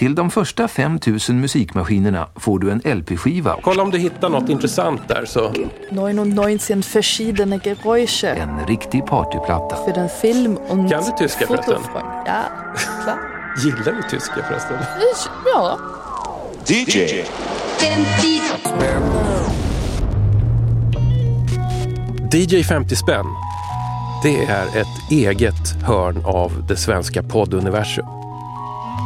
Till de första 5000 musikmaskinerna får du en LP-skiva. Kolla om du hittar något intressant där så... 99 verschiedene Geräusche En riktig partyplatta. für den Film und Kan du tyska förresten? Ja, klar. Gillar du tyska förresten? Ja. DJ. DJ 50 spänn. Det är ett eget hörn av det svenska podduniversum.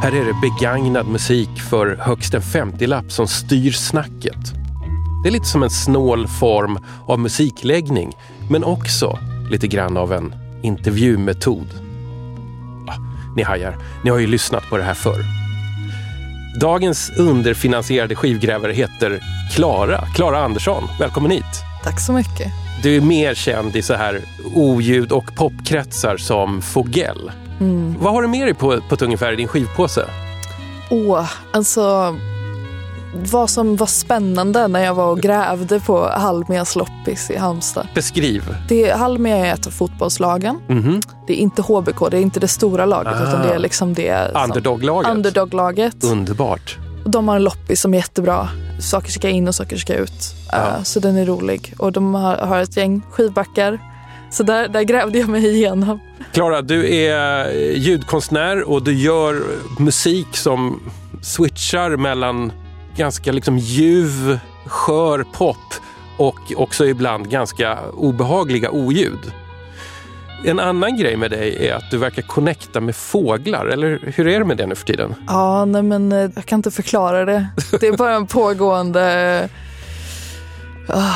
Här är det begagnad musik för högst en 50-lapp som styr snacket. Det är lite som en snål form av musikläggning, men också lite grann av en intervjumetod. Ah, ni hajar, ni har ju lyssnat på det här förr. Dagens underfinansierade skivgrävare heter Klara, Klara Andersson. Välkommen hit! Tack så mycket. Du är mer känd i så här oljud och popkretsar som Fogell. Vad har du med dig på, på ett ungefär i din skivpåse? Åh, alltså vad som var spännande när jag var och grävde på Halmias loppis i Halmstad. Beskriv. Det, Halmia är ett av fotbollslagen. Mhm. Det är inte HBK, det är inte det stora laget Ah. utan det är liksom det som- Underdog-laget. underdog-laget. Underbart. De har en loppis som är jättebra. Saker ska in och saker ska ut. Ja. Eh, Så den är rolig. Och de har, har ett gäng skivbackar. Så där, där grävde jag mig igenom. Klara, du är ljudkonstnär och du gör musik som switchar mellan ganska liksom ljuv, skör pop och också ibland ganska obehagliga oljud. En annan grej med dig är att du verkar connecta med fåglar, eller hur är det med det nu för tiden? Ja, nej men eh, jag kan inte förklara det. Det är bara en pågående ah,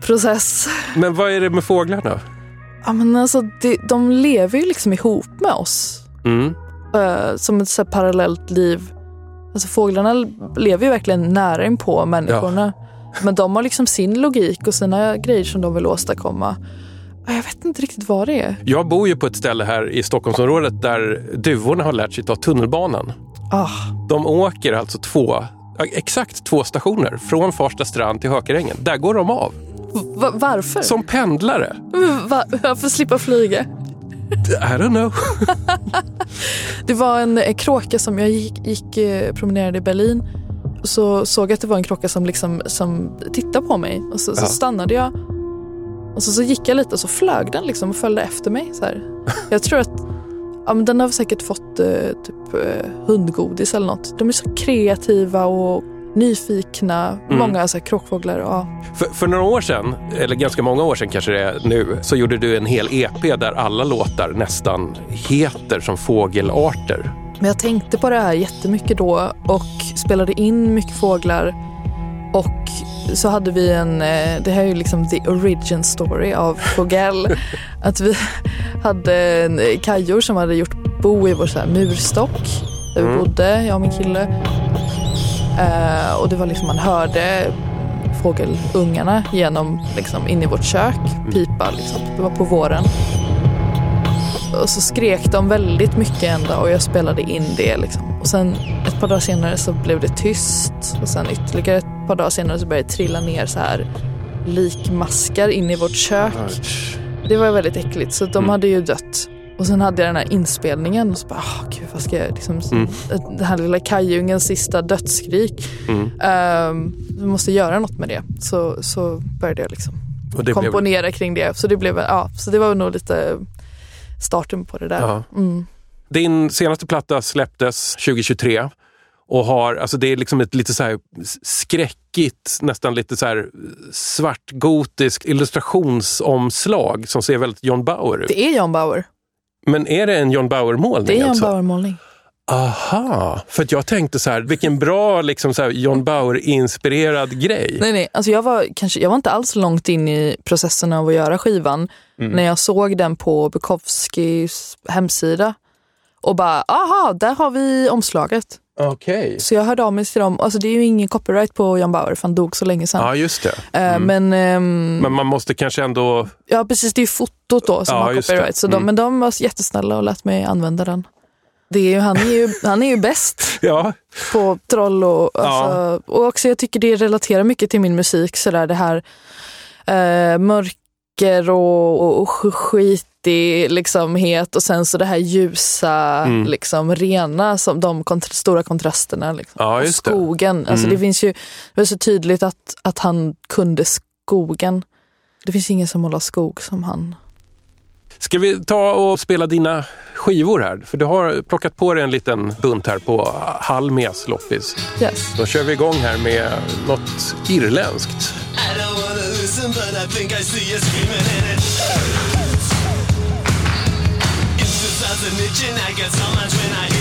process. Men vad är det med fåglarna? Ja, men alltså, det, de lever ju liksom ihop med oss. Mm. eh, som ett så parallellt liv. Alltså fåglarna lever ju verkligen nära in på människorna. Men de har liksom sin logik och sina grejer som de vill åstadkomma. Jag vet inte riktigt vad det är. Jag bor ju på ett ställe här i Stockholmsområdet där duvorna har lärt sig ta tunnelbanan. Ah, De åker alltså två, ja, exakt två stationer från Farsta strand till Hökarängen. Där går de av. va- varför? Som pendlare. Va- varför slippa flyga? I don't know. Det var en eh, kråka som jag gick, gick eh, promenerade i Berlin. Och så såg jag att det var en kråka som, liksom, som tittade på mig. Och så, så Ja. stannade jag. Och så, så gick jag lite och så flög den liksom och följde efter mig. Så här. Jag tror att ja, men den har säkert fått eh, typ eh, hundgodis eller något. De är så kreativa och nyfikna. Mm. Många så här, kråkfåglar. Ja. För, för några år sedan, eller ganska många år sedan kanske det är nu, så gjorde du en hel EP där alla låtar nästan heter som fågelarter. Men jag tänkte på det här jättemycket då och spelade in mycket fåglar. Och så hade vi en, eh, det här är ju liksom the origin story av Fogell. att vi hade eh, kajor som hade gjort bo i vår så murstock där vi Mm. bodde, jag och min kille. Eh, och det var liksom, man hörde fågelungarna genom, liksom, in i vårt kök, pipa liksom. Det var på våren. Och så skrek de väldigt mycket en dag och jag spelade in det. Liksom. Och sen ett par dagar senare så blev det tyst. Och sen ytterligare ett par dagar senare så började det trilla ner så här likmaskar in i vårt kök. Det var väldigt äckligt så de Mm. hade ju dött. Och sen hade jag den här inspelningen och så bara, ah, gud vad ska jag liksom, Mm. den här lilla kajungens sista dödsskrik. Mm. Um, vi måste göra något med det. Så, så började jag liksom det blev, komponera kring det. Så det, blev, ja, så det var nog lite starten på det där. Mm. din senaste platta släpptes 2023 och har, alltså det är liksom ett lite så här skräckigt, nästan lite så här svartgotisk illustrationsomslag som ser väldigt John Bauer ut. Det är John Bauer. Men är det en John Bauer-målning? Det är John alltså? Bauer-målning. Aha, för jag tänkte så här, vilken bra liksom så här John Bauer-inspirerad grej. Nej, nej. Alltså jag, var, kanske, jag var inte alls långt in i processen av att göra skivan Mm. när jag såg den på Bukowskis hemsida. Och bara, aha, där har vi omslaget. Okej. Så jag hörde av mig till dem. Alltså det är ju ingen copyright på John Bauer för han dog så länge sedan. Ja, just det. Eh, Mm. Men, ehm, Men man måste kanske ändå... ja, precis. Det är ju fotot då som Ja, har copyright. Så de, Mm. Men de var jättesnälla och lät mig använda den. Det är ju, han, är ju, han är ju bäst. Ja, på troll och, alltså, och också jag tycker det relaterar mycket till min musik sådär det här eh, mörker och, och, och skit fattig, liksom het och sen så det här ljusa, Mm. liksom rena, som de kont- stora kontrasterna. Liksom. Ja, och just det. skogen, alltså Mm. det finns ju, det är så tydligt att, att han kunde skogen. Det finns ingen som målar skog som han. Ska vi ta och spela dina skivor här? För du har plockat på dig en liten bunt här på Halmias loppis. Yes. Då kör vi igång här med något irländskt. I an I get so much when I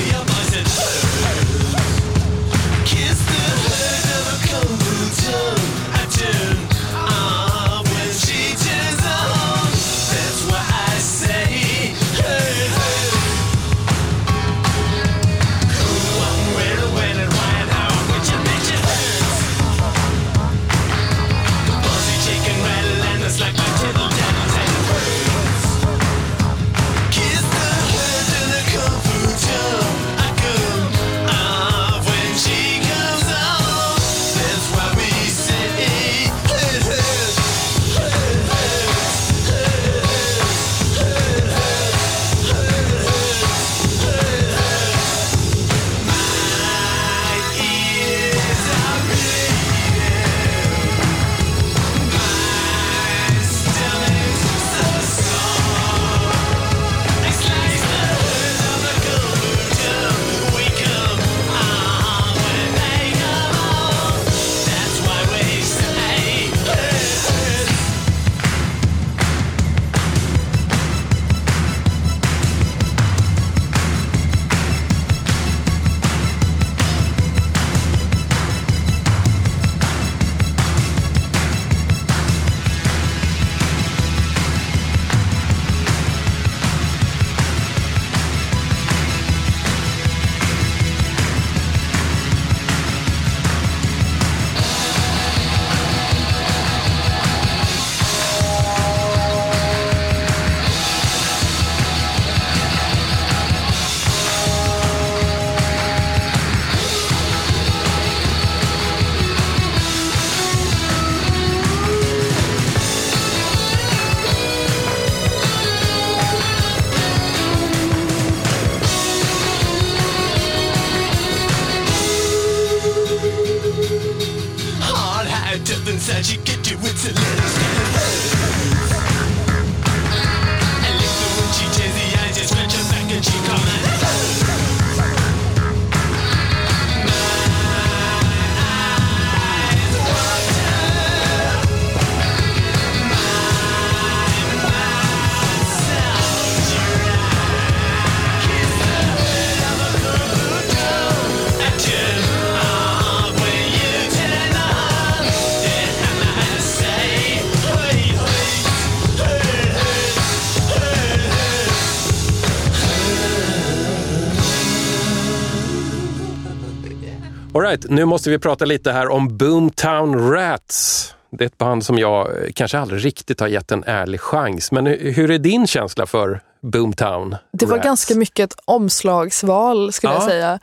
Alright, nu måste vi prata lite här om Boomtown Rats. Det är ett band som jag eh, kanske aldrig riktigt har gett en ärlig chans. Men hu- hur är din känsla för Boomtown Det var Rats? ganska mycket ett omslagsval skulle Ja. jag säga.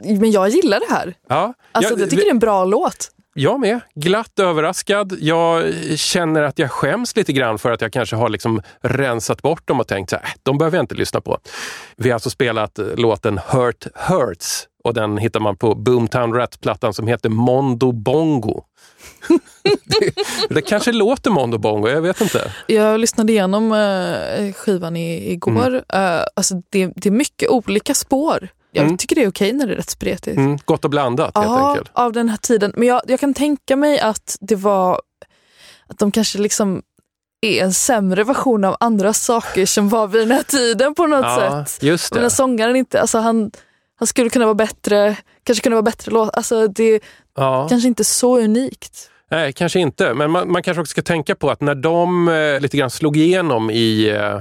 Men jag gillar det här. Ja, Alltså, jag, jag tycker det är en bra låt. jag med. Glatt överraskad. Jag känner att jag skäms lite grann för att jag kanske har liksom rensat bort dem och tänkt så här, "Äh, de behöver jag inte lyssna på. Vi har alltså spelat eh, låten Hurt Hurts och den hittar man på Boomtown Rat-plattan som heter Mondo Bongo. det, det kanske låter Mondo Bongo, jag vet inte. Jag lyssnade igenom eh, skivan i, igår. Eh, alltså det, det är mycket olika spår. Jag Mm. tycker det är okej när det är rätt spretigt. Mm, gott och blandat helt Ja, enkelt. av den här tiden. Men jag, jag kan tänka mig att det var att de kanske liksom är en sämre version av andra saker som var vid den här tiden på något Ja, sätt. just Men det. sångaren inte, alltså han, han skulle kunna vara bättre, kanske kunna vara bättre låt. Alltså det Ja. kanske inte så unikt. Nej, kanske inte. Men man, man kanske också ska tänka på att när de eh, lite grann slog igenom i, eh,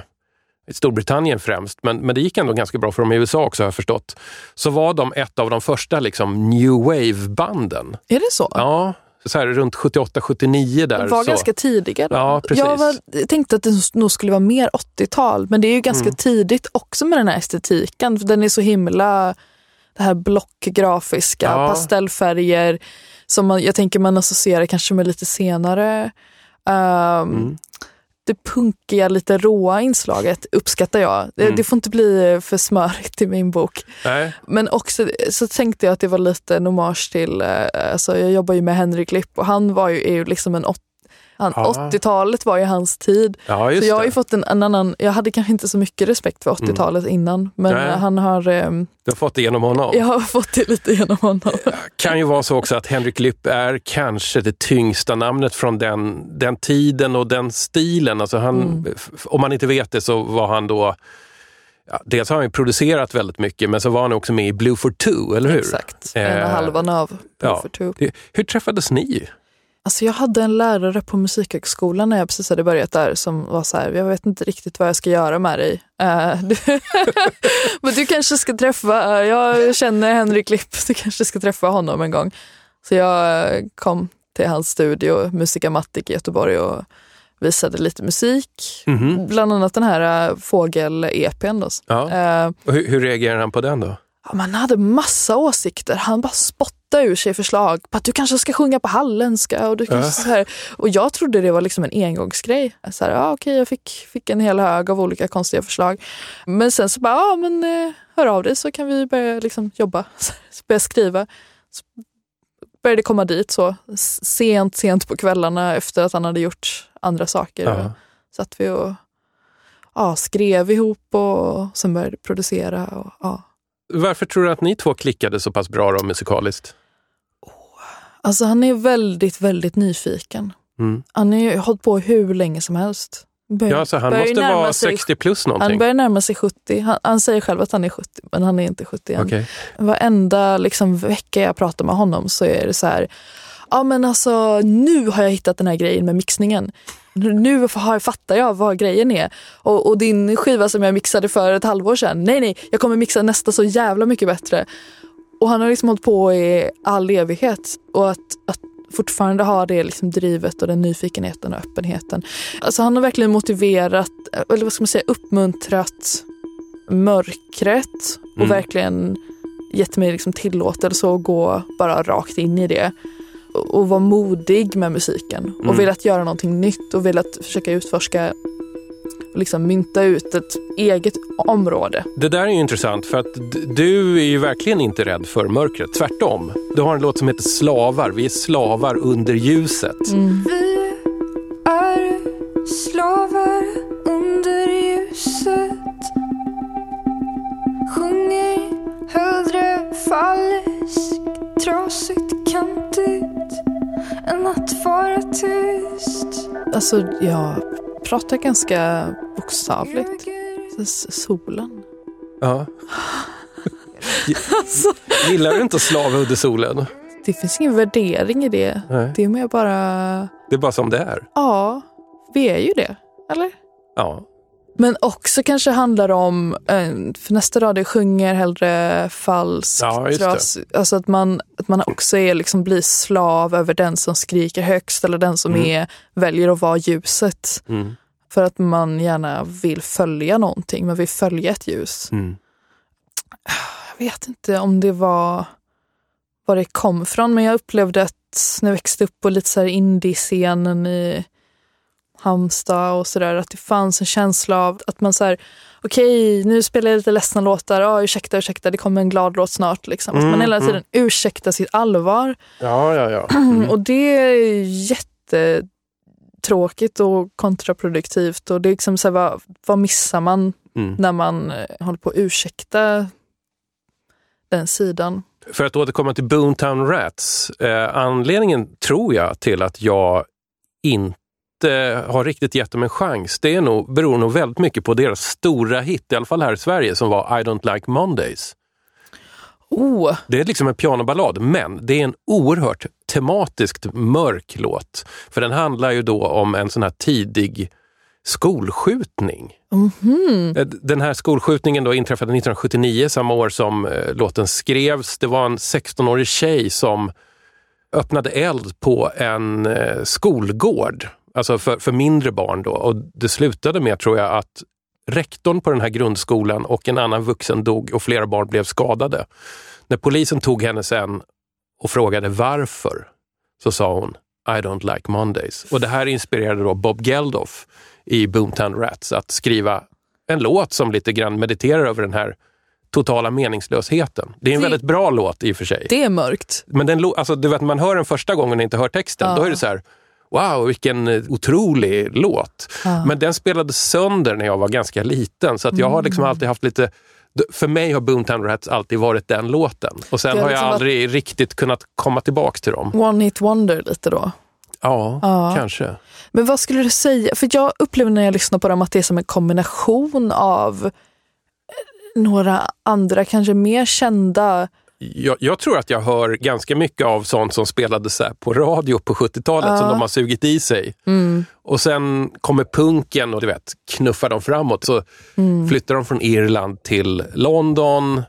i Storbritannien främst, men, men det gick ändå ganska bra för dem i USA också har jag förstått, så var de ett av de första liksom, new wave-banden. Är det så? Ja, så här runt 78-79 där. De var så. ganska tidiga då. Ja, precis. Jag var, tänkte att det nog skulle vara mer 80-tal, men det är ju ganska Mm. tidigt också med den här estetiken. För den är så himla, det här blockgrafiska, Ja. pastellfärger, som man, jag tänker man associerar kanske med lite senare. Um, Mm. Det punkiga, lite råa inslaget uppskattar jag. Det, Mm. det får inte bli för smörigt i min bok. Nej. Men också så tänkte jag att det var lite en hommage till, eh, alltså jag jobbar ju med Henrik Lipp och han var ju, är ju liksom en han, Ja. 80-talet var ju hans tid. Ja, Så jag har det. ju fått en, en annan, jag hade kanske inte så mycket respekt för 80-talet innan men Nej. eh, han har, ehm, Du har fått det genom honom. jag har fååt det lite genom honom. kan ju vara så också att Henrik Lipp är kanske det tyngsta namnet från den, den tiden och den stilen. Alltså han, Mm. Om man inte vet det så var han då Ja, dels har han ju producerat väldigt mycket men så var han också med i Blue for Two, eller hur? Exakt, Eh, ena halvan av ja. Blue for Two. Det, hur träffades ni? Alltså jag hade en lärare på Musikhögskolan när jag precis hade börjat där som var så här, jag vet inte riktigt vad jag ska göra med dig. Eh, du, men du kanske ska träffa, jag känner Henrik Lipp, du kanske ska träffa honom en gång. Så jag eh, kom till hans studio, Musicamatic i Göteborg och visade lite musik. Mhm. Bland annat den här uh, fågel-EPn. Ja. Eh, hur, hur reagerar han på den då? Man hade massa åsikter. Han bara spottade ur sig förslag på att du kanske ska sjunga på halländska. Och, du kanske Ja. så här. och jag trodde det var liksom en engångsgrej. Så här, ja, okej, jag fick, fick en hel hög av olika konstiga förslag. Men sen så bara, ja men eh, hör av dig så kan vi börja liksom jobba. Börja skriva. Så började komma dit så sent, sent på kvällarna efter att han hade gjort andra saker. Ja. Satt vi och ja, skrev ihop och sen började producera. Och, ja. Varför tror du att ni två klickade så pass bra då musikaliskt? Alltså han är väldigt, väldigt nyfiken. Mm. Han har ju hållit på hur länge som helst. Bör, Ja, så han måste vara sig- 60 plus någonting. Han börjar närma sig 70. Han, han säger själv att han är 70, men han är inte 70 än. Okej. Varenda liksom, vecka jag pratar med honom så är det så här, ja men alltså nu har jag hittat den här grejen med mixningen. Nu har, fattar jag vad grejen är. Och, och din skiva som jag mixade för ett halvår sedan, nej nej, jag kommer mixa nästa så jävla mycket bättre. Och han har liksom hållit på i all evighet. Och att, att fortfarande ha det liksom drivet och den nyfikenheten och öppenheten. Alltså han har verkligen motiverat, eller vad ska man säga, uppmuntrat mörkret och Mm. verkligen gett mig liksom tillåtelse att gå bara rakt in i det. Och, vara modig med musiken och Mm. velat göra någonting nytt och velat försöka utforska och liksom mynta ut ett eget område. Det där är ju intressant för att du är ju verkligen inte rädd för mörkret. Tvärtom. Du har en låt som heter Slavar. Vi är slavar under ljuset. Vi är slavar under ljuset Sjunger hellre falskt, trasigt, kantigt vara tyst Alltså jag pratar ganska bokstavligt. Solen. Ja. Alltså, Gillar du inte att slava under solen? det finns ingen värdering i det. Nej. Det är mer bara, Det är bara som det är. ja, vi är ju det. Eller? Ja. Men också kanske handlar om, eh, för nästa rad det sjunger hellre falskt. Ja, just det. ras- Alltså att man, att man också är, liksom, blir slav över den som skriker högst eller den som Mm. är, väljer att vara ljuset. Mm. För att man gärna vill följa någonting, man vill följa ett ljus. Mm. Jag vet inte om det var var det kom ifrån, men jag upplevde att när jag växte upp på lite så här indie-scenen i Halmstad och sådär, att det fanns en känsla av att man så här, okej, nu spelar jag lite ledsna låtar, oh, ursäkta, ursäkta, det kommer en glad låt snart. Liksom. Att man Mm, hela mm. tiden ursäktar sitt allvar. Ja, ja, ja. Mm. Och det är jättetråkigt och kontraproduktivt. Och det är liksom så här, vad, vad missar man Mm. när man eh, håller på att ursäkta den sidan? För att återkomma till Boomtown Rats. Eh, anledningen, tror jag, till att jag inte har riktigt gett dem en chans, det är nog, beror nog väldigt mycket på deras stora hit, i alla fall här i Sverige, som var I don't like Mondays. Oh, Det är liksom en pianoballad, men det är en oerhört tematiskt mörk låt. För den handlar ju då om en sån här tidig skolskjutning. mhm. Eh, Den här skolskjutningen då inträffade 1979, samma år som eh, låten skrevs. Det var en 16-årig tjej som öppnade eld på en eh, skolgård, alltså för, för mindre barn. Då. Och det slutade med, tror jag, att rektorn på den här grundskolan och en annan vuxen dog och flera barn blev skadade. När polisen tog henne sen och frågade varför, så sa hon I don't like Mondays. Och det här inspirerade då Bob Geldof i Boomtown Rats. Att skriva en låt som lite grann mediterar över den här totala meningslösheten. Det är en Det- väldigt bra låt i och för sig. Det är mörkt. Men den, alltså, du vet, man hör den första gången och inte hör texten. Då är det så här, wow vilken eh, otrolig låt. Men den spelades sönder när jag var ganska liten. Så att jag har liksom Mm. alltid haft lite för mig har Boomtown Rats alltid varit den låten. Och sen har jag liksom att- aldrig riktigt kunnat komma tillbaks till dem. One hit wonder lite då. Ja, Ja. kanske. Men vad skulle du säga? För jag upplever när jag lyssnar på dem att det är som en kombination av eh, några andra, kanske mer kända. Jag, jag tror att jag hör ganska mycket av sånt som spelades på radio på 70-talet som de har sugit i sig. Och sen kommer punken och du vet, knuffar dem framåt. Så flyttar de från Irland till London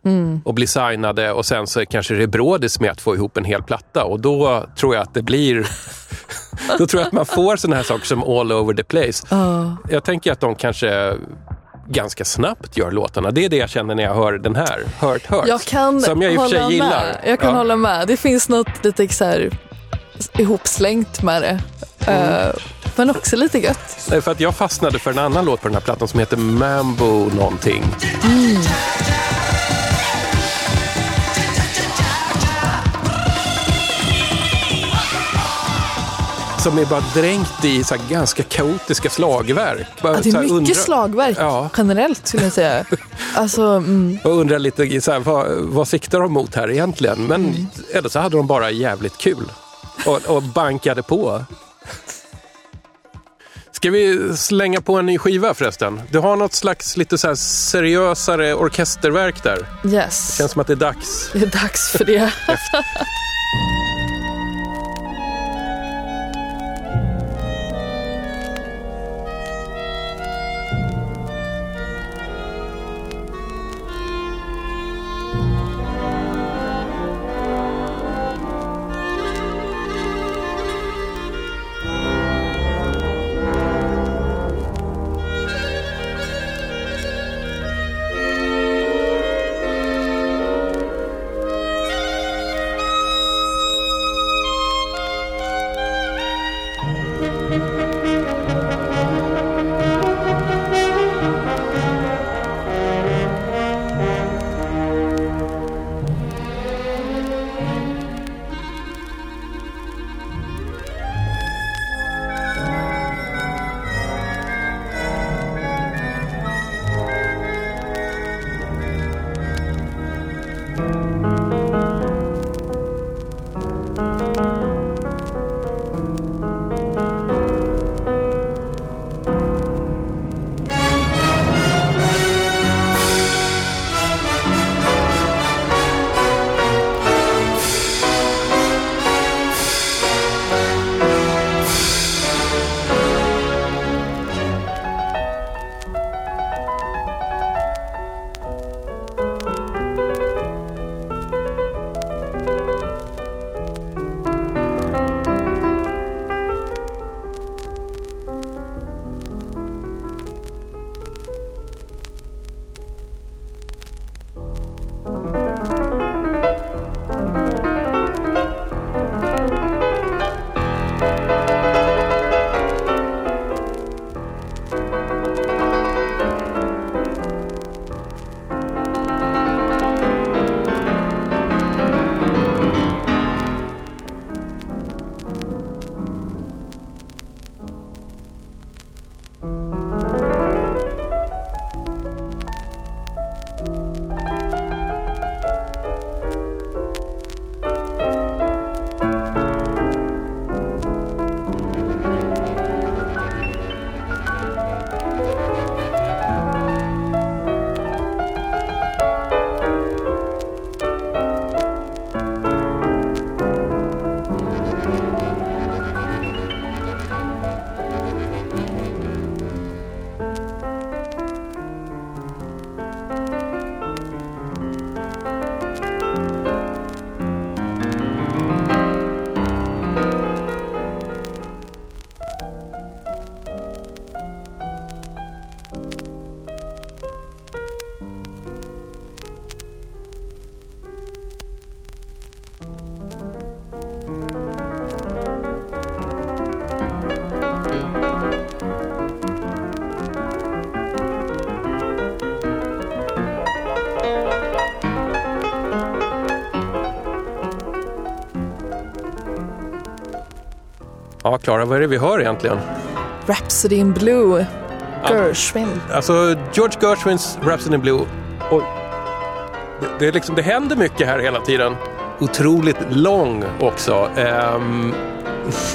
och blir signade. Och sen så kanske det är brådis med att få ihop en hel platta. Och då tror jag att det blir Då tror jag att man får såna här saker som all over the place. Jag tänker att de kanske ganska snabbt gör låtarna. Det är det jag känner när jag hör den här, Hurt Hurt. Jag kan som jag i och för sig gillar. med. Jag kan Ja. hålla med. Det finns något lite så här ihopslängt med det. Mm. Eh, men också lite gött. Nej, för att jag fastnade för en annan låt på den här plattan som heter Mambo någonting. Som är bara dränkt i så ganska kaotiska slagverk. Bara Ja, det är mycket undra- slagverk Ja. generellt skulle jag säga. Alltså, mm, Jag undrar lite så här, vad, vad siktar de mot här egentligen? Men Mm. eller så hade de bara jävligt kul och, och bankade på. Ska vi slänga på en ny skiva förresten? Du har något slags lite så seriösare orkesterverk där. yes. Känns som att det är dags. Det är dags för det. Ja, Klara, vad är det vi hör egentligen? Rhapsody in Blue, Gershwin. Alltså, George Gershwins Rhapsody in Blue. Oj. Det, det, är liksom, det händer mycket här hela tiden. Otroligt lång också. Ehm,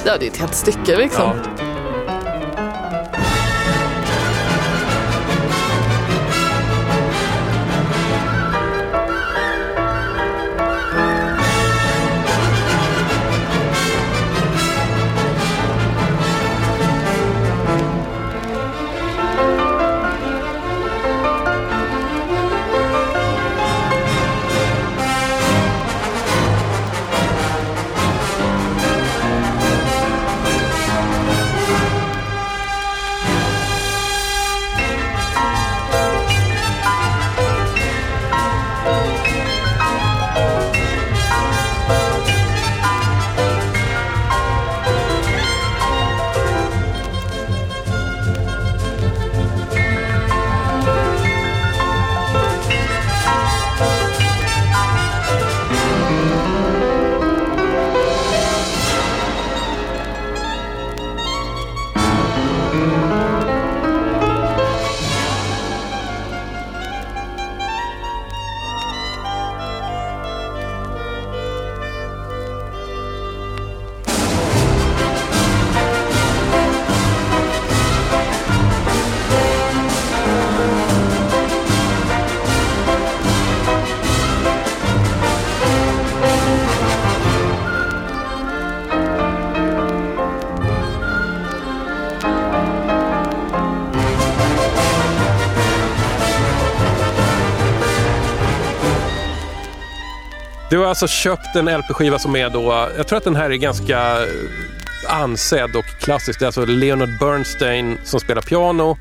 Ja, det är ett helt stycke liksom. ja. Du har alltså köpt en LP-skiva som är då, jag tror att den här är ganska ansedd och klassisk. Det är alltså Leonard Bernstein som spelar piano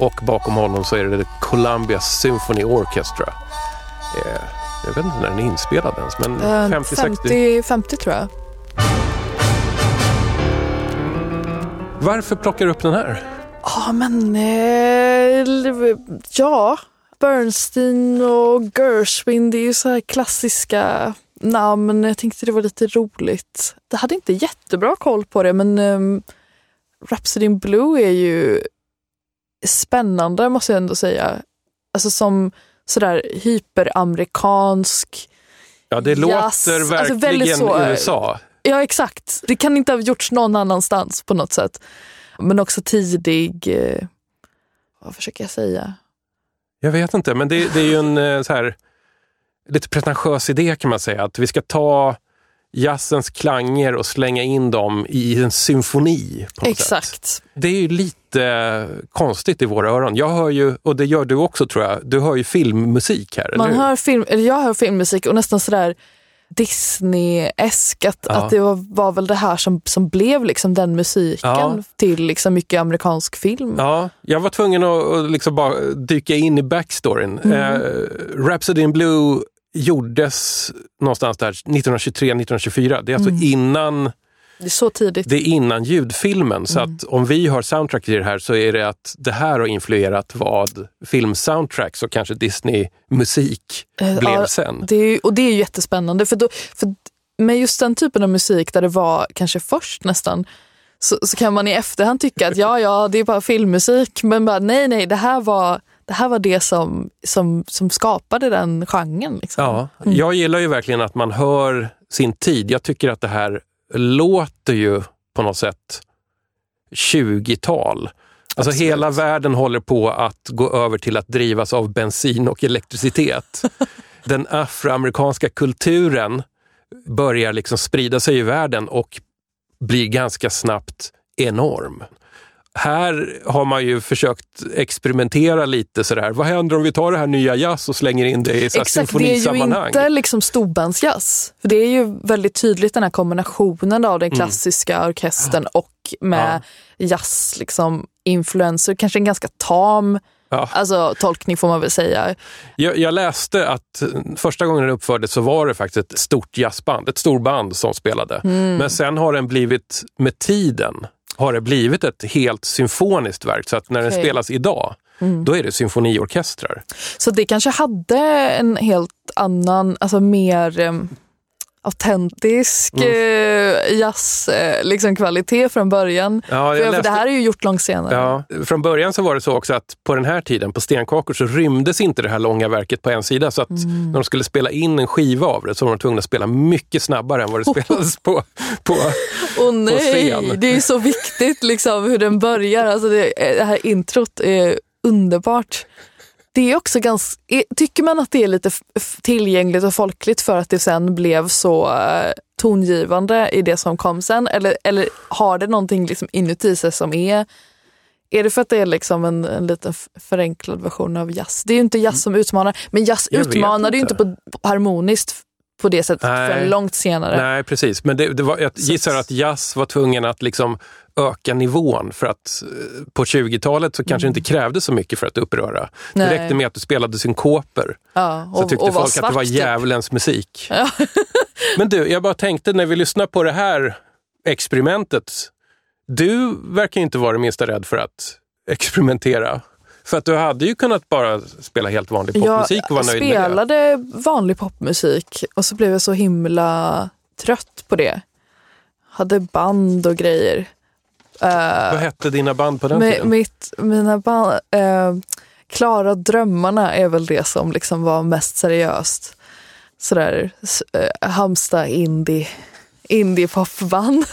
och bakom honom så är det Columbia Symphony Orchestra. Eh, jag vet inte när den är inspelad ens, men Eh, 50-60. 50, 50 tror jag. Varför plockar du upp den här? Ja, men... Eh, ja, Bernstein och Gershwin, det är ju så här klassiska namn. Jag tänkte det var lite roligt. Jag hade inte jättebra koll på det, men um, Rhapsody in Blue är ju spännande, måste jag ändå säga. Alltså som sådär hyperamerikansk. Ja, det Jazz, låter alltså verkligen väldigt så- USA. Ja, exakt. Det kan inte ha gjorts någon annanstans på något sätt. Men också tidig... Eh, vad försöker jag säga? Jag vet inte, men det, det är ju en eh, så här, lite pretentiös idé kan man säga. Att vi ska ta jazzens klanger och slänga in dem i en symfoni. På något Sätt. Exakt. Det är ju lite konstigt i våra öron. Jag hör ju, och det gör du också tror jag, du hör ju filmmusik här, Man hör film, eller jag hör filmmusik och nästan sådär Disney-esk. Att, Ja. att det var, var väl det här som, som blev liksom den musiken Ja. till liksom mycket amerikansk film. Ja, jag var tvungen att, att liksom bara dyka in i backstoryn. Mm. Eh, Rhapsody in Blue gjordes någonstans där 1923-1924. Det är alltså Mm. innan Det är så tidigt. det är innan ljudfilmen. Så Mm. att om vi har soundtrack i det här så är det att det här har influerat vad filmsoundtracks och kanske Disney-musik Eh, blev ja, sen. Det är, och det är ju jättespännande. För, då, för med just den typen av musik där det var kanske först nästan, så, så kan man i efterhand tycka att ja, ja, det är bara filmmusik. Men bara, nej, nej, det här var det, här var det som, som, som skapade den genren. Liksom. Ja, Mm. jag gillar ju verkligen att man hör sin tid. Jag tycker att det här låter ju på något sätt 20-tal. Alltså Absolut. hela världen håller på att gå över till att drivas av bensin och elektricitet. Den afroamerikanska kulturen börjar liksom sprida sig i världen och blir ganska snabbt enorm. Här har man ju försökt experimentera lite sådär. Vad händer om vi tar det här nya jazz och slänger in det i Exakt, det är ju symfonisammanhang? inte liksom storbandsjazz. Det är ju väldigt tydligt den här kombinationen av Mm. den klassiska orkestern och med jazz, liksom, influenser. Kanske en ganska tam Ja. alltså, tolkning får man väl säga. Jag, jag läste att första gången den uppfördes så var det faktiskt ett stort jazzband, ett storband som spelade. Mm. Men sen har den blivit, med tiden, har det blivit ett helt symfoniskt verk. Så att när den Okej. spelas idag, Mm. då är det symfoniorkestrar. Så det kanske hade en helt annan, alltså mer, autentisk eh, jazz, eh, liksom kvalitet från början. Mm. Ja, för, jag för läste- det här är ju gjort långt senare. Ja, från början så var det så också att på den här tiden, på Stenkakor, så rymdes inte det här långa verket på en sida. Så att Mm. när de skulle spela in en skiva av det så var de tvungna att spela mycket snabbare än vad det spelades på. på Åh nej, scen. det är ju så viktigt liksom hur den börjar. Alltså det, det här introt är underbart. Det är också ganska, tycker man att det är lite tillgängligt och folkligt för att det sen blev så eh, tongivande i det som kom sen? Eller, eller har det någonting liksom inuti sig som är är det för att det är liksom en, en liten förenklad version av jazz? Det är ju inte jazz som utmanar, men jazz Jag utmanade ju inte. på, på harmoniskt på det sättet Nej. förrän långt senare. Nej, precis. Men det, det var, jag gissar att jazz var tvungen att liksom öka nivån för att eh, på 20-talet så kanske det inte krävdes så mycket för att uppröra. Mm. Nej. Det räckte med att du spelade synkoper Ja, så tyckte och folk att det var svart, typ. djävulens musik. Men du, jag bara tänkte när vi lyssnar på det här experimentet. Du verkar inte vara det minsta rädd för att experimentera. För att du hade ju kunnat bara spela helt vanlig popmusik och vara nöjd med det. spelade vanlig popmusik och så blev jag så himla trött på det. Hade band och grejer. Vad hette dina band på den tiden? mitt, mina band, eh, Klara drömmarna är väl det som liksom var mest seriöst. Sådär s- eh, Halmstad indie, indie popband.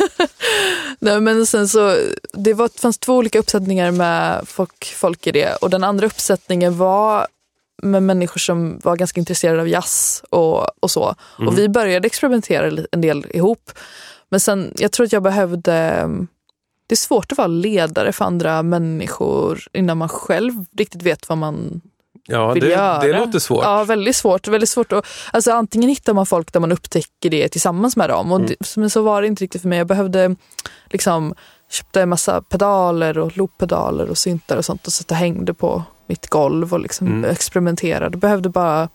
Nej, men sen så, det var, fanns två olika uppsättningar med folk, folk i det och den andra uppsättningen var med människor som var ganska intresserade av jazz och, och så. Och vi började experimentera en del ihop. Men sen, jag tror att jag behövde mm, det är svårt att vara ledare för andra människor innan man själv riktigt vet vad man Ja, vill det, göra. det låter svårt. Ja, väldigt svårt. Väldigt svårt att, alltså, antingen hittar man folk där man upptäcker det tillsammans med dem. Och Mm. det, men så var det inte riktigt för mig. Jag behövde liksom köpte en massa pedaler och looppedaler och syntar och sånt och satt och hängde på mitt golv och liksom Mm. experimenterade. Behövde bara...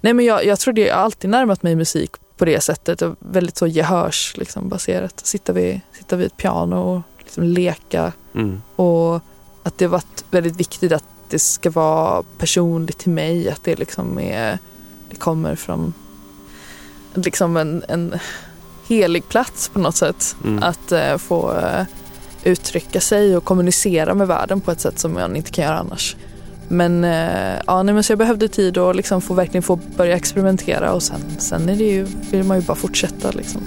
Nej men jag, jag tror det, jag alltid närmat mig musik på det sättet. Väldigt så gehörs liksom, baserat. Sitta vid, sitta vid ett piano och liksom leka Mm. och att det varit väldigt viktigt att det ska vara personligt till mig. Att det liksom är, det kommer från liksom en, en helig plats på något sätt. Mm. Att eh, få eh, uttrycka sig och kommunicera med världen på ett sätt som man inte kan göra annars. Men, eh, ja, nej, men så jag behövde tid att liksom få, verkligen få börja experimentera och sen, sen är det ju, vill man ju bara fortsätta. Liksom.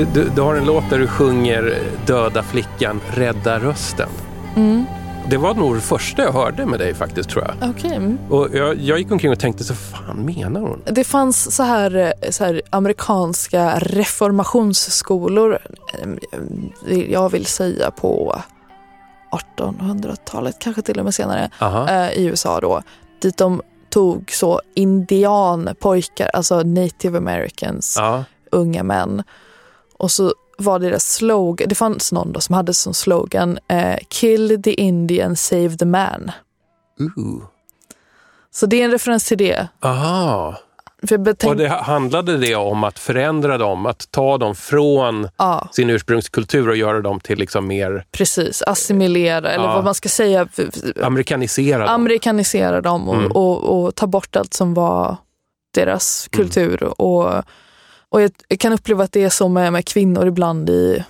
Du, du, du har en låt där du sjunger Döda flickan, rädda rösten. Mm. Det var nog det första jag hörde med dig faktiskt tror jag. Mm. Och jag, jag gick omkring och tänkte så fan menar hon? Det fanns så här, eh, så här amerikanska reformationsskolor, eh, jag vill säga på 1800-talet, kanske till och med senare, Aha. eh, i USA då, dit de tog så indianpojkar, alltså native americans, Ja. unga män. Och så var deras slogan, det fanns någon då som hade som slogan eh, Kill the Indian, save the man. Ooh. Så det är en referens till det. Aha. Och det handlade det om att förändra dem, att ta dem från ja. sin ursprungskultur och göra dem till liksom mer Precis, assimilera eller Ja. vad man ska säga. amerikaniserade. Amerikanisera dem och, Mm. och, och ta bort allt som var deras kultur. Och, och jag kan uppleva att det är så med, med kvinnor ibland i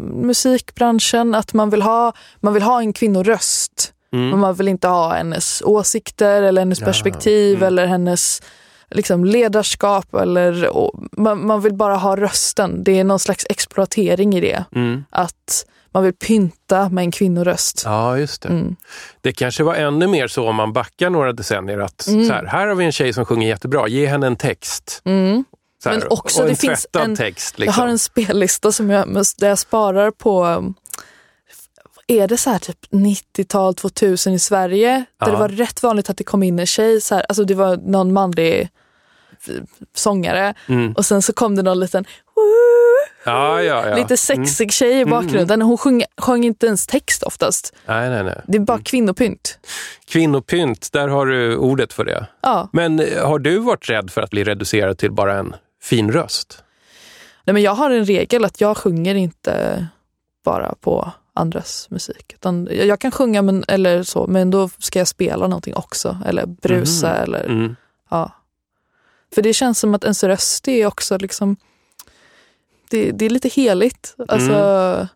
musikbranschen, att man vill ha, man vill ha en kvinnoröst. Mm. Men man vill inte ha hennes åsikter eller hennes Ja, perspektiv mm. eller hennes liksom, ledarskap. Eller, och man, man vill bara ha rösten. Det är någon slags exploatering i det. Mm. Att man vill pynta med en kvinnoröst. Ja, just det. Mm. Det kanske var ännu mer så om man backar några decennier att Mm. så här, här har vi en tjej som sjunger jättebra, ge henne en text. Mm. Men också och en det finns en- text. Jag Liksom. har en spellista som jag, där jag sparar på är det så här typ 90-tal, 2000 i Sverige? Där Ja. det var rätt vanligt att det kom in en tjej, så här, alltså det var någon manlig eh, sångare Mm. och sen så kom det någon liten Ja, ja, lite sexig tjej i bakgrunden. Hon sjöng, sjöng inte ens text oftast. Nej, nej, nej. Det är bara kvinnopynt. Kvinnopynt, där har du ordet för det. Ja. Men eh, har du varit rädd för att bli reducerad till bara en fin röst? Nej, men jag har en regel att jag sjunger inte bara på andras musik. Utan jag kan sjunga men, eller så, men då ska jag spela någonting också. Eller brusa eller Mm. ja. För det känns som att ens röst är också liksom, det, det är lite heligt. Alltså, Mm.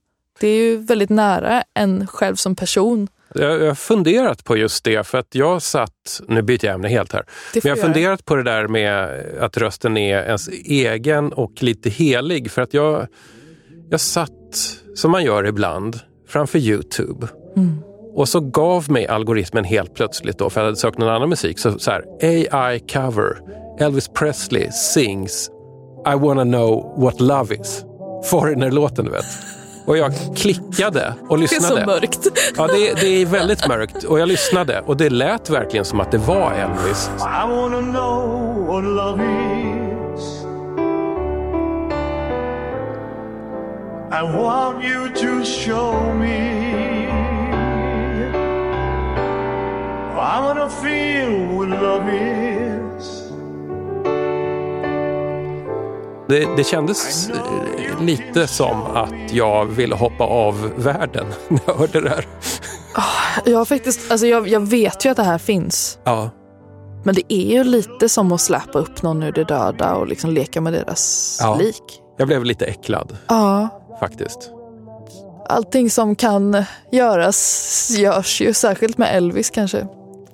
Det är ju väldigt nära en själv som person. Jag, har funderat på just det, för att jag satt, nu byter jag ämne helt här, men jag har funderat på det där med att rösten är ens egen och lite helig. För att jag, jag satt, som man gör ibland, framför Youtube. Och så gav mig algoritmen helt plötsligt, då, för jag hade sökt någon annan musik, så, så här, AI cover, Elvis Presley sings I wanna know what love is. Foreigner-låten du vet. Och jag klickade och Det är lyssnade. så mörkt. Ja, det, det är väldigt mörkt. Och jag lyssnade och det lät verkligen som att det var Elvis. I wanna know what love is. I want you to show me. I wanna feel what love is. Det, det kändes lite som att jag ville hoppa av världen när jag hörde det här. Jag, har faktiskt, alltså jag, jag vet ju att det här finns. Ja, Men det är ju lite som att släpa upp någon ur det döda och liksom leka med deras Ja. lik. jag blev lite äcklad Ja, faktiskt. allting som kan göras görs ju, särskilt med Elvis kanske.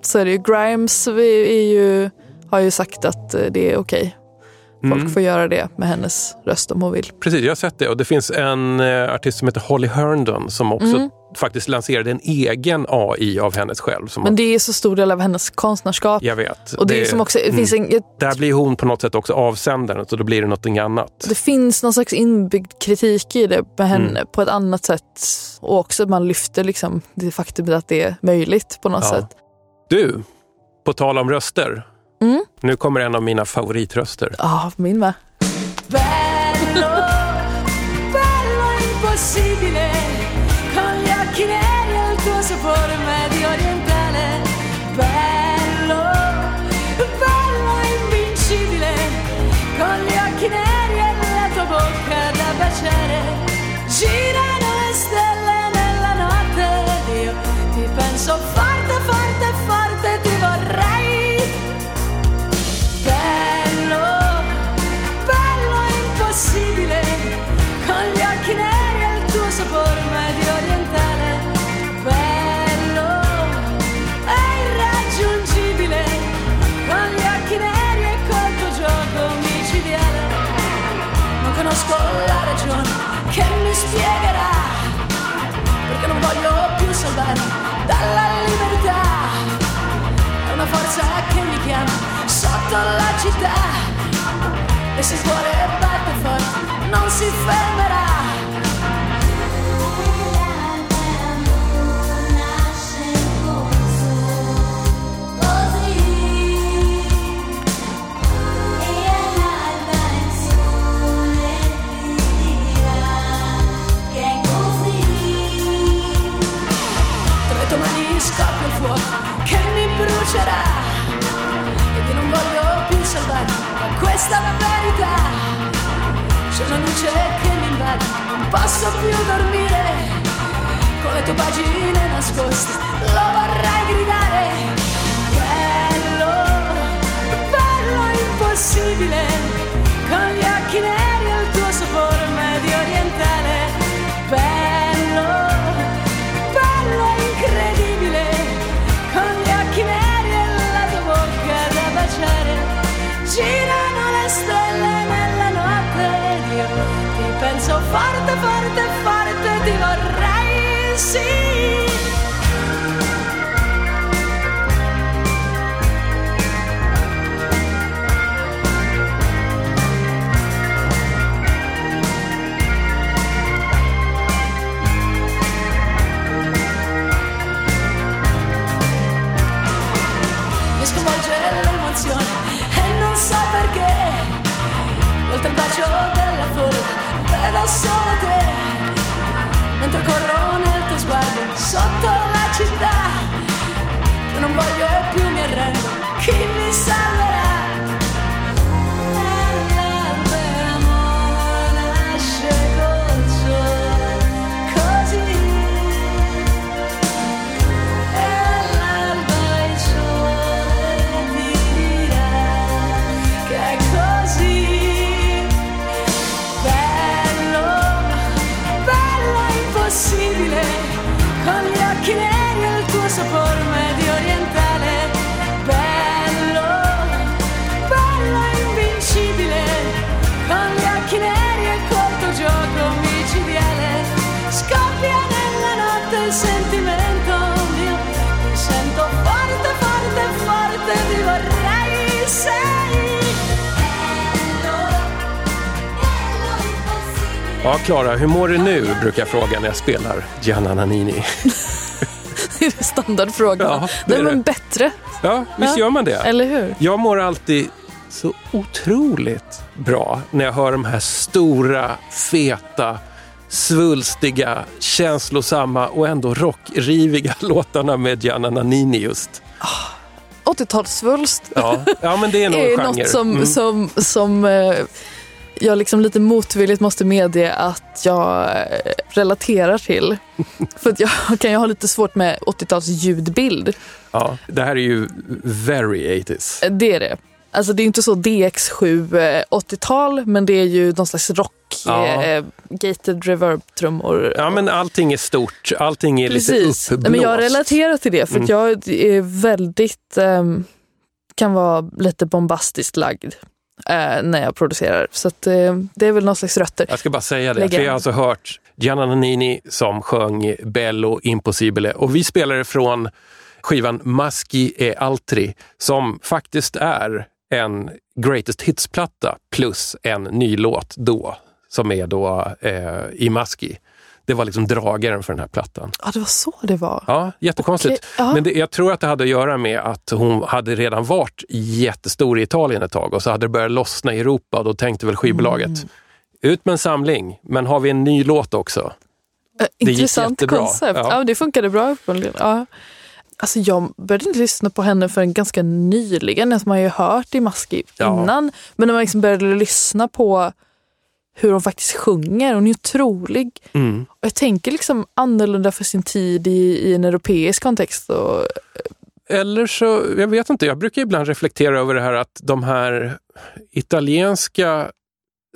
Så är det ju. Grimes vi- är ju, har ju sagt att eh, det är okej. Folk Mm. får göra det med hennes röst om hon vill. Precis, jag har sett det. Och det finns en eh, artist som heter Holly Herndon som också Mm. faktiskt lanserade en egen AI av hennes själv. Men det är så stor del av hennes konstnärskap. jag vet. Och det, är som också, det, finns en, Där blir hon på något sätt också avsändaren, så då blir det någonting annat. det finns någon slags inbyggd kritik i det med henne Mm. på ett annat sätt. Och också att man lyfter liksom det faktum att det är möjligt på något Ja. sätt. Du, på tal om röster. Mm. Nu kommer en av mina favoritröster. Ja, min med. Forza che mi chiama sotto la città. E se il cuore batte forte non si fermerà. Che mi brucerà salvarmi da questa verità. C'è una luce che mi invade, non posso più dormire. Con le tue pagine nascoste, lo vorrei gridare. Bello, bello impossibile. Con vedo solo te. Mentre corro nel tuo sguardo sotto la città. Io non voglio più mi arrendo. Chi mi salverà Ja, Klara, hur mår du nu? brukar jag fråga när jag spelar Gianna Nannini. Det är standardfrågan. Ja, det är Nej, men det. bättre, Ja, visst Ja. gör man det? eller hur? Jag mår alltid så otroligt bra när jag hör de här stora, feta, svulstiga, känslosamma och ändå rockriviga låtarna med Gianna Nannini just. 80-talssvulst Ja, ja men det är nog en genre. något som, Mm. som, som eh, jag liksom lite motvilligt måste medge att jag eh, relaterar till. För att jag kan ju ha lite svårt med 80-tals ljudbild. Ja, det här är ju very 80s. Eh, Det är det. Alltså det är inte så DX7 eh, 80-tal men det är ju någon slags rock, Ja. eh, gated reverb-trummor. Ja, men allting är stort. Allting är Precis. lite uppblåst. men jag relaterar till det för Mm. jag är väldigt, ehm, kan vara lite bombastiskt lagd eh, när jag producerar. Så att, eh, det är väl någon slags rötter. Jag ska bara säga det, jag har alltså hört Gianna Nannini som sjöng Bello Impossibile och vi spelade från skivan Maschi e Altri som faktiskt är en Greatest Hits-platta plus en ny låt då, som är då eh, i Maschi. Det var liksom dragaren för den här plattan. Ja, det var så det var. Ja, jättekonstigt. Okej, ja. Men det, jag tror att det hade att göra med att hon hade redan varit jättestor i Italien ett tag och så hade det börjat lossna i Europa och då tänkte väl skivbolaget Mm. ut med en samling, men har vi en ny låt också? Eh, gick Intressant jättebra. koncept. Ja. Ja. det funkade bra uppenbarligen. Ja. Alltså jag började inte lyssna på henne förrän ganska nyligen. Alltså man har ju hört i Maski Ja. innan. Men när man liksom började lyssna på hur hon faktiskt sjunger. Hon är otrolig. Mm. Och jag tänker liksom annorlunda för sin tid i, i en europeisk kontext. Och, Eller så, jag vet inte, jag brukar ibland reflektera över det här att de här italienska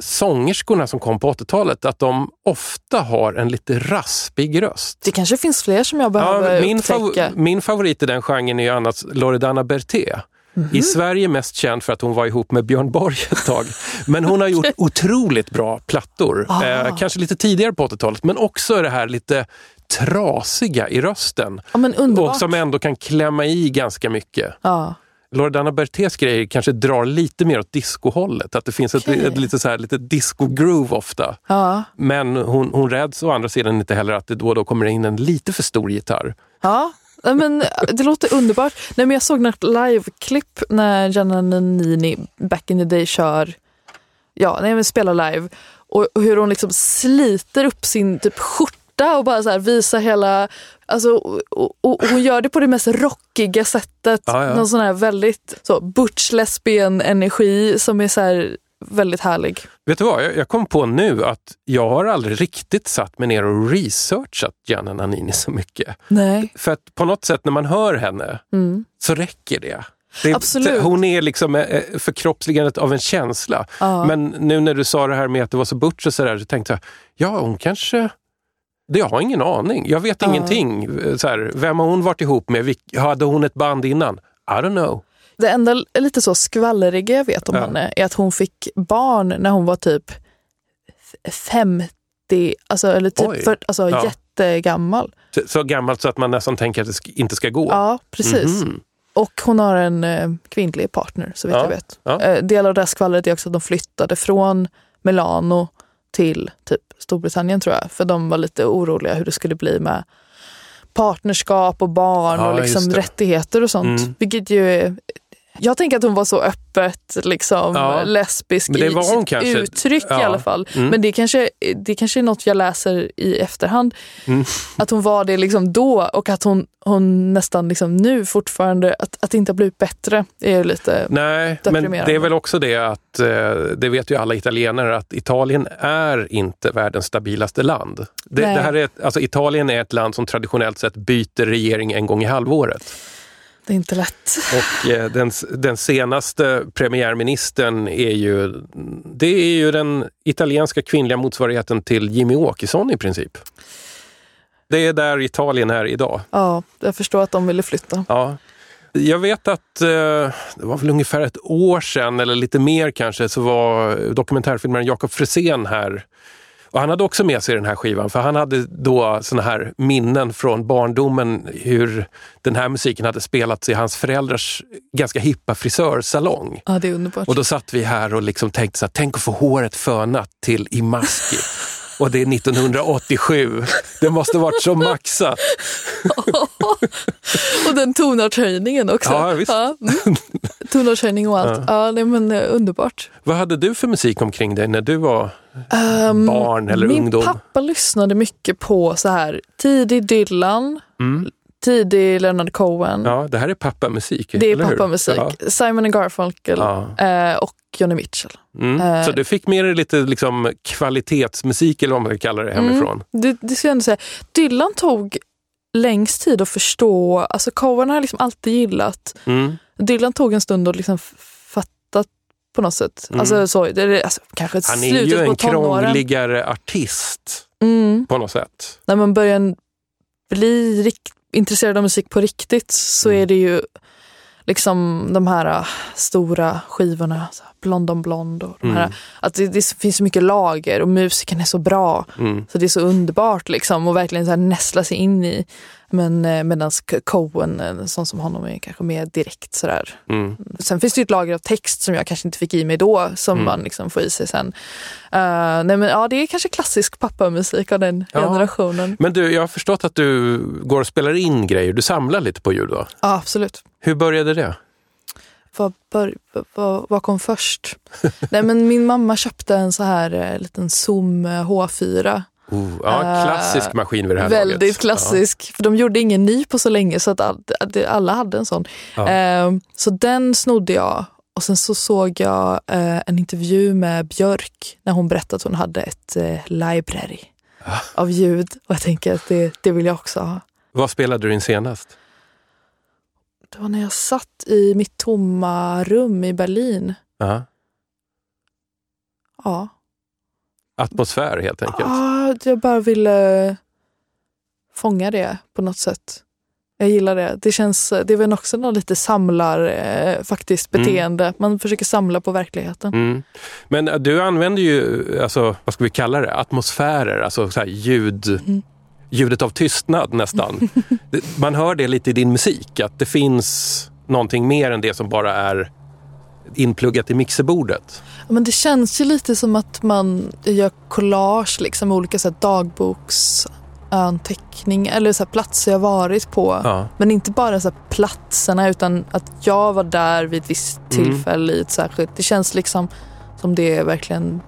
sångerskorna som kom på 80-talet, att de ofta har en lite raspig röst. det kanske finns fler som jag behöver Ja, min, upptäcka. fav- min favorit i den genren är ju annars Loredana Berté. Mhm. I Sverige mest känd för att hon var ihop med Björn Borg ett tag. Men hon har gjort otroligt bra plattor. Ah. Eh, kanske lite tidigare på 80-talet, men också det här lite trasiga i rösten. ja. Och som ändå kan klämma i ganska mycket. ja. Loredana Bertés grejer kanske drar lite mer åt discohållet. Att det finns ett, Okej. ett lite, så här, lite disco-groove ofta. Ja. Men hon, hon räds å andra sidan inte heller att det då och då kommer in en lite för stor gitarr. Ja, nej, men det låter underbart. Nej, men jag såg något liveklipp när Gianna Nannini back in the day kör, ja, nej, men spelar live och, och hur hon liksom sliter upp sin typ skjorta och bara så visar hela, alltså, och, och, och hon gör det på det mest rockiga sättet. Ja, ja. Någon sån här väldigt så butch lesbian energi som är så här väldigt härlig. Vet du vad, jag, kom på nu att jag har aldrig riktigt satt mig ner och researchat Gianna Nannini så mycket. Nej. För att på något sätt när man hör henne Mm. så räcker det. det Absolut. Hon är liksom eh, förkroppsligandet av en känsla. Ja. Men nu när du sa det här med att det var så butch och sådär, så tänkte jag, ja hon kanske... Det, jag har ingen aning. Jag vet Ja. ingenting. Så här, vem har hon varit ihop med? Hade hon ett band innan? I don't know. Det enda lite så skvalleriga jag vet om Ja. henne är att hon fick barn när hon var typ f- 50, alltså, eller typ Oj. för, alltså, Ja. jättegammal. Så, så gammalt så att man nästan tänker att det inte ska gå. Ja, precis. Mhm. Och hon har en eh, kvinnlig partner, så vitt Ja, jag vet. ja. Eh, del av det här skvallret är också att de flyttade från Milano till typ Storbritannien tror jag. För de var lite oroliga hur det skulle bli med partnerskap och barn Ja, och liksom rättigheter och sånt. Mm. Vilket ju är, jag tänker att hon var så öppet liksom, Ja. lesbisk i sitt uttryck i Ja. alla fall. Mm. Men det kanske, det kanske är något jag läser i efterhand. Mm. Att hon var det liksom då och att hon, hon nästan liksom nu fortfarande, att, att det inte har blivit bättre är lite... Nej, men det är väl också det att, eh, det vet ju alla italienare, att Italien är inte världens stabilaste land. Det, det här är, ett- alltså Italien är ett land som traditionellt sett byter regering en gång i halvåret. Det är inte lätt. Och eh, den, den senaste premiärministern är ju, det är ju den italienska kvinnliga motsvarigheten till Jimmy Åkesson i princip. Det är där Italien är idag. Ja, jag förstår att de ville flytta. Ja. Jag vet att eh, det var väl ungefär ett år sedan, eller lite mer kanske, så var dokumentärfilmaren Jakob Frisén här Och han hade också med sig den här skivan för han hade då såna här minnen från barndomen hur den här musiken hade spelats i hans föräldrars ganska hippa frisörsalong. Ja, det är underbart. Och då satt vi här och liksom tänkte så här, tänk att få håret fönat till Imaski. Och det är 1987. Det måste varit så maxat. Och den tonartshöjningen också. Ja, visst. mm. Tonartshöjning och allt. Ja, nej, men eh, underbart. Vad hade du för musik omkring dig när du var barn eller Min ungdom? pappa lyssnade mycket på så här tidig Dylan, tidig Leonard Cohen. Mm. Ja, det här är pappamusik. det är eller hur? pappamusik. Ja. Simon and Garfunkel Ja. eh, och Johnny Mitchell. Mm. Eh. Så du fick med dig lite liksom, kvalitetsmusik eller vad man ska kalla det hemifrån? Det, det ska jag ändå säga. Dylan tog längst tid att förstå. Alltså Cohen har jag liksom alltid gillat. Mm. Dylan tog en stund att liksom f- fatta på något sätt. Alltså, så, det alltså, kanske Han är ju en krångligare artist Mm. på något sätt. När man börjar bli rikt- intresserad av musik på riktigt så Mm. är det ju liksom de här äh, stora skivorna, så här Blond on Blond och de här, Mm. att det, det finns så mycket lager och musiken är så bra. Mm. Så det är så underbart liksom och verkligen så här nästla sig in i. Men eh, medan Cohen, en sån som honom, är kanske mer direkt sådär. Mm. Sen finns det ju ett lager av text som jag kanske inte fick i mig då som Mm. man liksom får i sig sen. Uh, nej men ja, det är kanske klassisk pappamusik av den Ja. generationen. Men du, jag har förstått att du går och spelar in grejer. Du samlar lite på ljud va? Ja, absolut. Hur började det? Vad, bör, vad, vad kom först? nej men min mamma köpte en så här eh, liten Zoom eh, H4. Oh, ja, Eh, klassisk maskin vid det här Väldigt laget. klassisk. För de gjorde ingen ny på så länge så att all, alla hade en sån. Ja. Eh, så den snodde jag. Och sen så såg jag eh, en intervju med Björk när hon berättade att hon hade ett eh, library av ljud. Och jag tänker att det, det vill jag också ha. Vad spelade du in senast? Det var när jag satt i mitt tomma rum i Berlin. Ja. Ja, Atmosfär helt enkelt. ah, jag bara ville fånga det på något sätt. Jag gillar det. Det känns, det är väl också något lite samlar eh, faktiskt Mm. beteende. Man försöker samla på verkligheten. Mm. Men äh, du använder ju, alltså, vad ska vi kalla det, atmosfärer, alltså så här ljud, Mm. Ljudet av tystnad nästan. Man hör det lite i din musik, att det finns någonting mer än det som bara är inpluggat i mixerbordet. Ja, Men det känns ju lite som att man gör collage liksom, olika så här, dagboksanteckningar eller så här, platser jag varit på. Ja. Men inte bara så här, platserna utan att jag var där vid ett visst Mm. tillfälle i ett särskilt. Det känns liksom som det är verkligen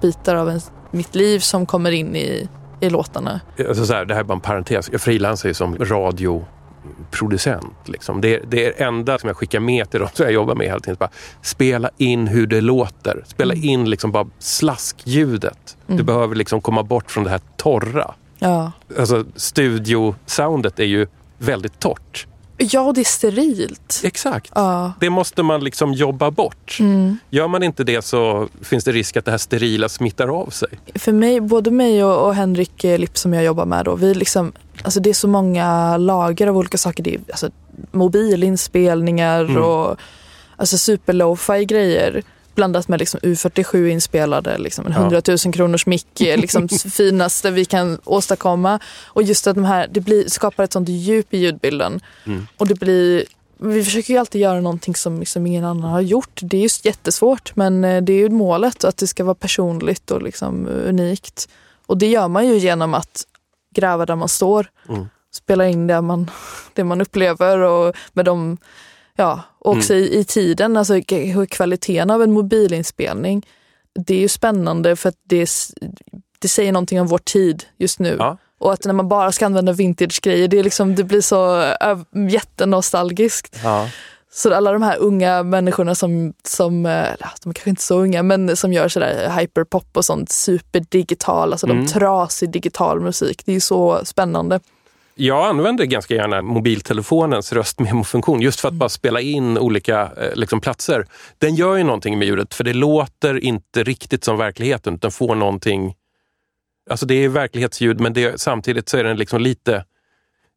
bitar av en, mitt liv som kommer in i, i låtarna. Alltså så här, det här är bara en parentes, jag frilansar ju som radioproducent. Liksom. Det, är, det är enda som jag skickar med till dem som jag jobbar med hela tiden. Bara, spela in hur det låter. Spela in liksom bara slaskljudet. Du behöver liksom komma bort från det här torra. Ja. Alltså studiosoundet är ju väldigt torrt. Ja, det är sterilt. Exakt. Ja. Det måste man liksom jobba bort. Gör man inte det så finns det risk att det här sterila smittar av sig. För mig, både mig och, och Henrik eh, Lipp som jag jobbar med då, vi liksom, alltså det är så många lager av olika saker. Det är alltså, mobilinspelningar och alltså super lo-fi grejer blandat med liksom U47 inspelade, liksom en Ja. 100 000 kronors mick, är liksom finaste vi kan åstadkomma. Och just att de här, det blir, skapar ett sånt djup i ljudbilden. Och det blir, vi försöker ju alltid göra någonting som liksom ingen annan har gjort. Det är just jättesvårt men eh, det är ju målet att det ska vara personligt och liksom unikt. Och det gör man ju genom att gräva där man står. Mm. Spela in det man, det man upplever och med de, ja, och också Mm. i, i tiden, alltså hur kvaliteten av en mobilinspelning. Det är ju spännande för att det, det säger någonting om vår tid just nu. Ja. Och att när man bara ska använda vintage-grejer, det, är liksom, det blir så ö- jättenostalgiskt. Ja. Så alla de här unga människorna som, som ja, de är kanske inte så unga, men som gör sådär hyperpop och sånt superdigital, alltså Mm. de trasig digital musik. Det är ju så spännande. Jag använder ganska gärna mobiltelefonens röstmemofunktion just för att bara spela in olika eh, liksom, platser. Den gör ju någonting med ljudet för det låter inte riktigt som verkligheten utan får någonting... Alltså det är verklighetsljud men det, samtidigt så är den liksom lite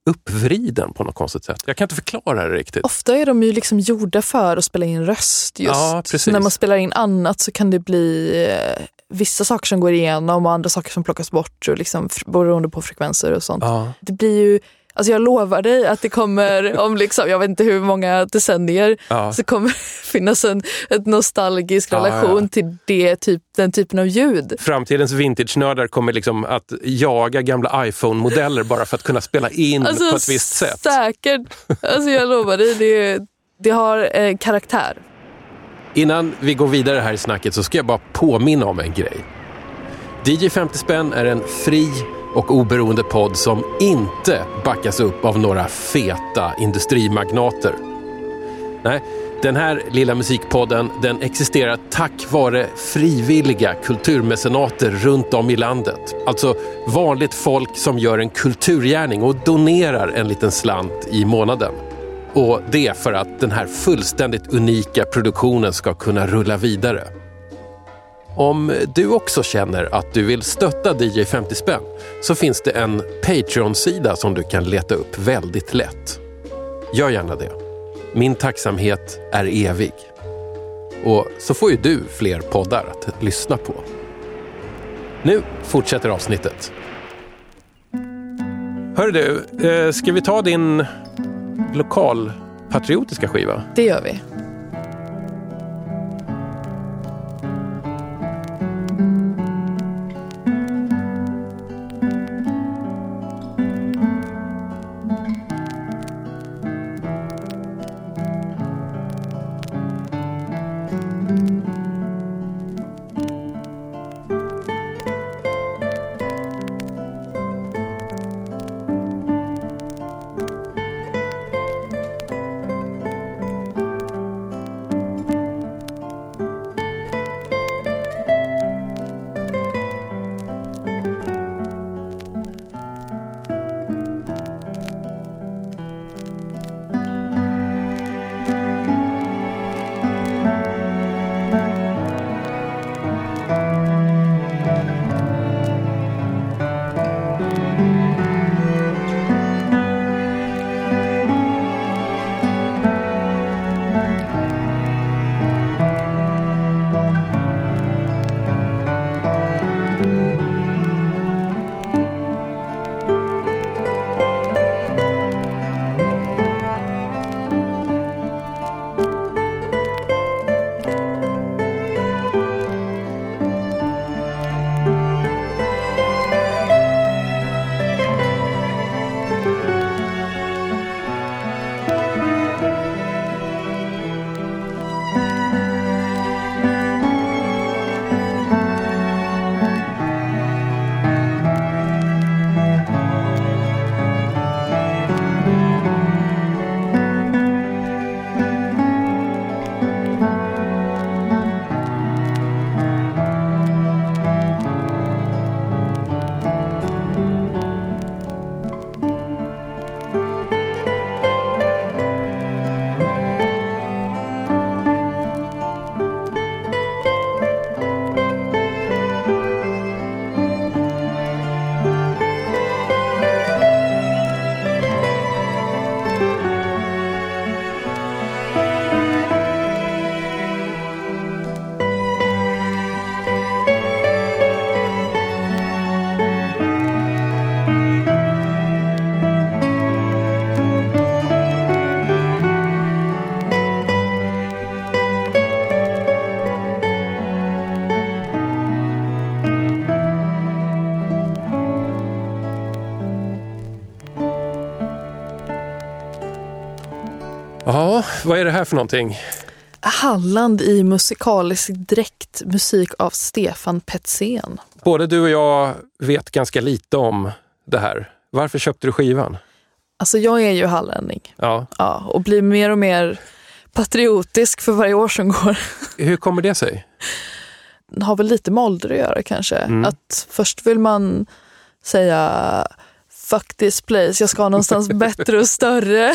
uppvriden på något konstigt sätt. Jag kan inte förklara det riktigt. Ofta är de ju liksom gjorda för att spela in röst just. Ja, när man spelar in annat så kan det bli eh, vissa saker som går igenom och andra saker som plockas bort och liksom, beroende på frekvenser och sånt. Ja. Det blir ju, alltså jag lovar dig att det kommer om liksom, jag vet inte hur många decennier Ja. så kommer det finnas en ett nostalgisk Ja, relation ja. till det typ, den typen av ljud. Framtidens vintage-nördar kommer liksom att jaga gamla iPhone-modeller bara för att kunna spela in Alltså, på ett visst sätt. Säkert. Alltså jag lovar dig, det, det har eh, karaktär. Innan vi går vidare här i snacket så ska jag bara påminna om en grej. DJ 50 spänn är en fri och oberoende podd som inte backas upp av några feta industrimagnater. Nej, den här lilla musikpodden den existerar tack vare frivilliga kulturmecenater runt om i landet. Alltså vanligt folk som gör en kulturgärning och donerar en liten slant i månaden. Och det för att den här fullständigt unika produktionen ska kunna rulla vidare. Om du också känner att du vill stötta DJ 50 spänn så finns det en Patreon-sida som du kan leta upp väldigt lätt. Gör gärna det. Min tacksamhet är evig. Och så får ju du fler poddar att lyssna på. Nu fortsätter avsnittet. Hör du, eh, ska vi ta din lokalpatriotiska skiva? Det gör vi. Ja, vad är det här för någonting? Halland i musikalisk dräkt, musik av Stefan Petzén. Både du och jag vet ganska lite om det här. Varför köpte du skivan? Alltså jag är ju hallänning Ja. ja, och blir mer och mer patriotisk för varje år som går. Hur kommer det sig? Det har väl lite med ålder att göra kanske. Att först vill man säga fuck this place, jag ska någonstans bättre och större.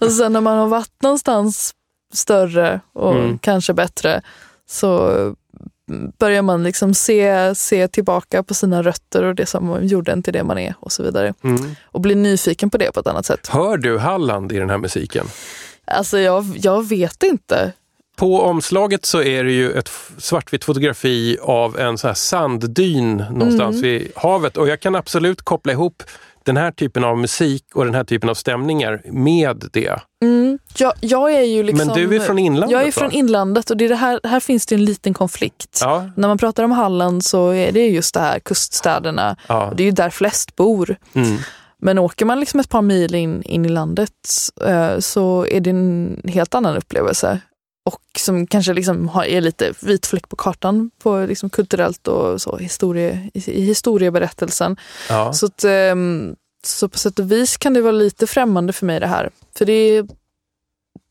Och sen när man har varit någonstans större och Mm. kanske bättre så börjar man liksom se, se tillbaka på sina rötter och det som gjorde en till det man är och så vidare. Mm. Och bli nyfiken på det på ett annat sätt. Hör du Halland i den här musiken? Alltså jag, jag vet inte. På omslaget så är det ju ett svartvitt fotografi av en så här sanddyn någonstans vid havet och jag kan absolut koppla ihop den här typen av musik och den här typen av stämningar med det. Mm. Jag, jag är ju liksom, Men du är från inlandet Jag är va? från inlandet och det det här, här finns det en liten konflikt. Ja, När man pratar om Halland så är det just det här kuststäderna. ja. Och det är ju där flest bor. Mm. Men åker man liksom ett par mil in, in i landet eh, så är det en helt annan upplevelse. Och som kanske liksom har, är lite vit fläck på kartan på liksom kulturellt och så historie, i, i historieberättelsen. ja. Så, att, ehm, så på sätt och vis kan det vara lite främmande för mig det här. För det är,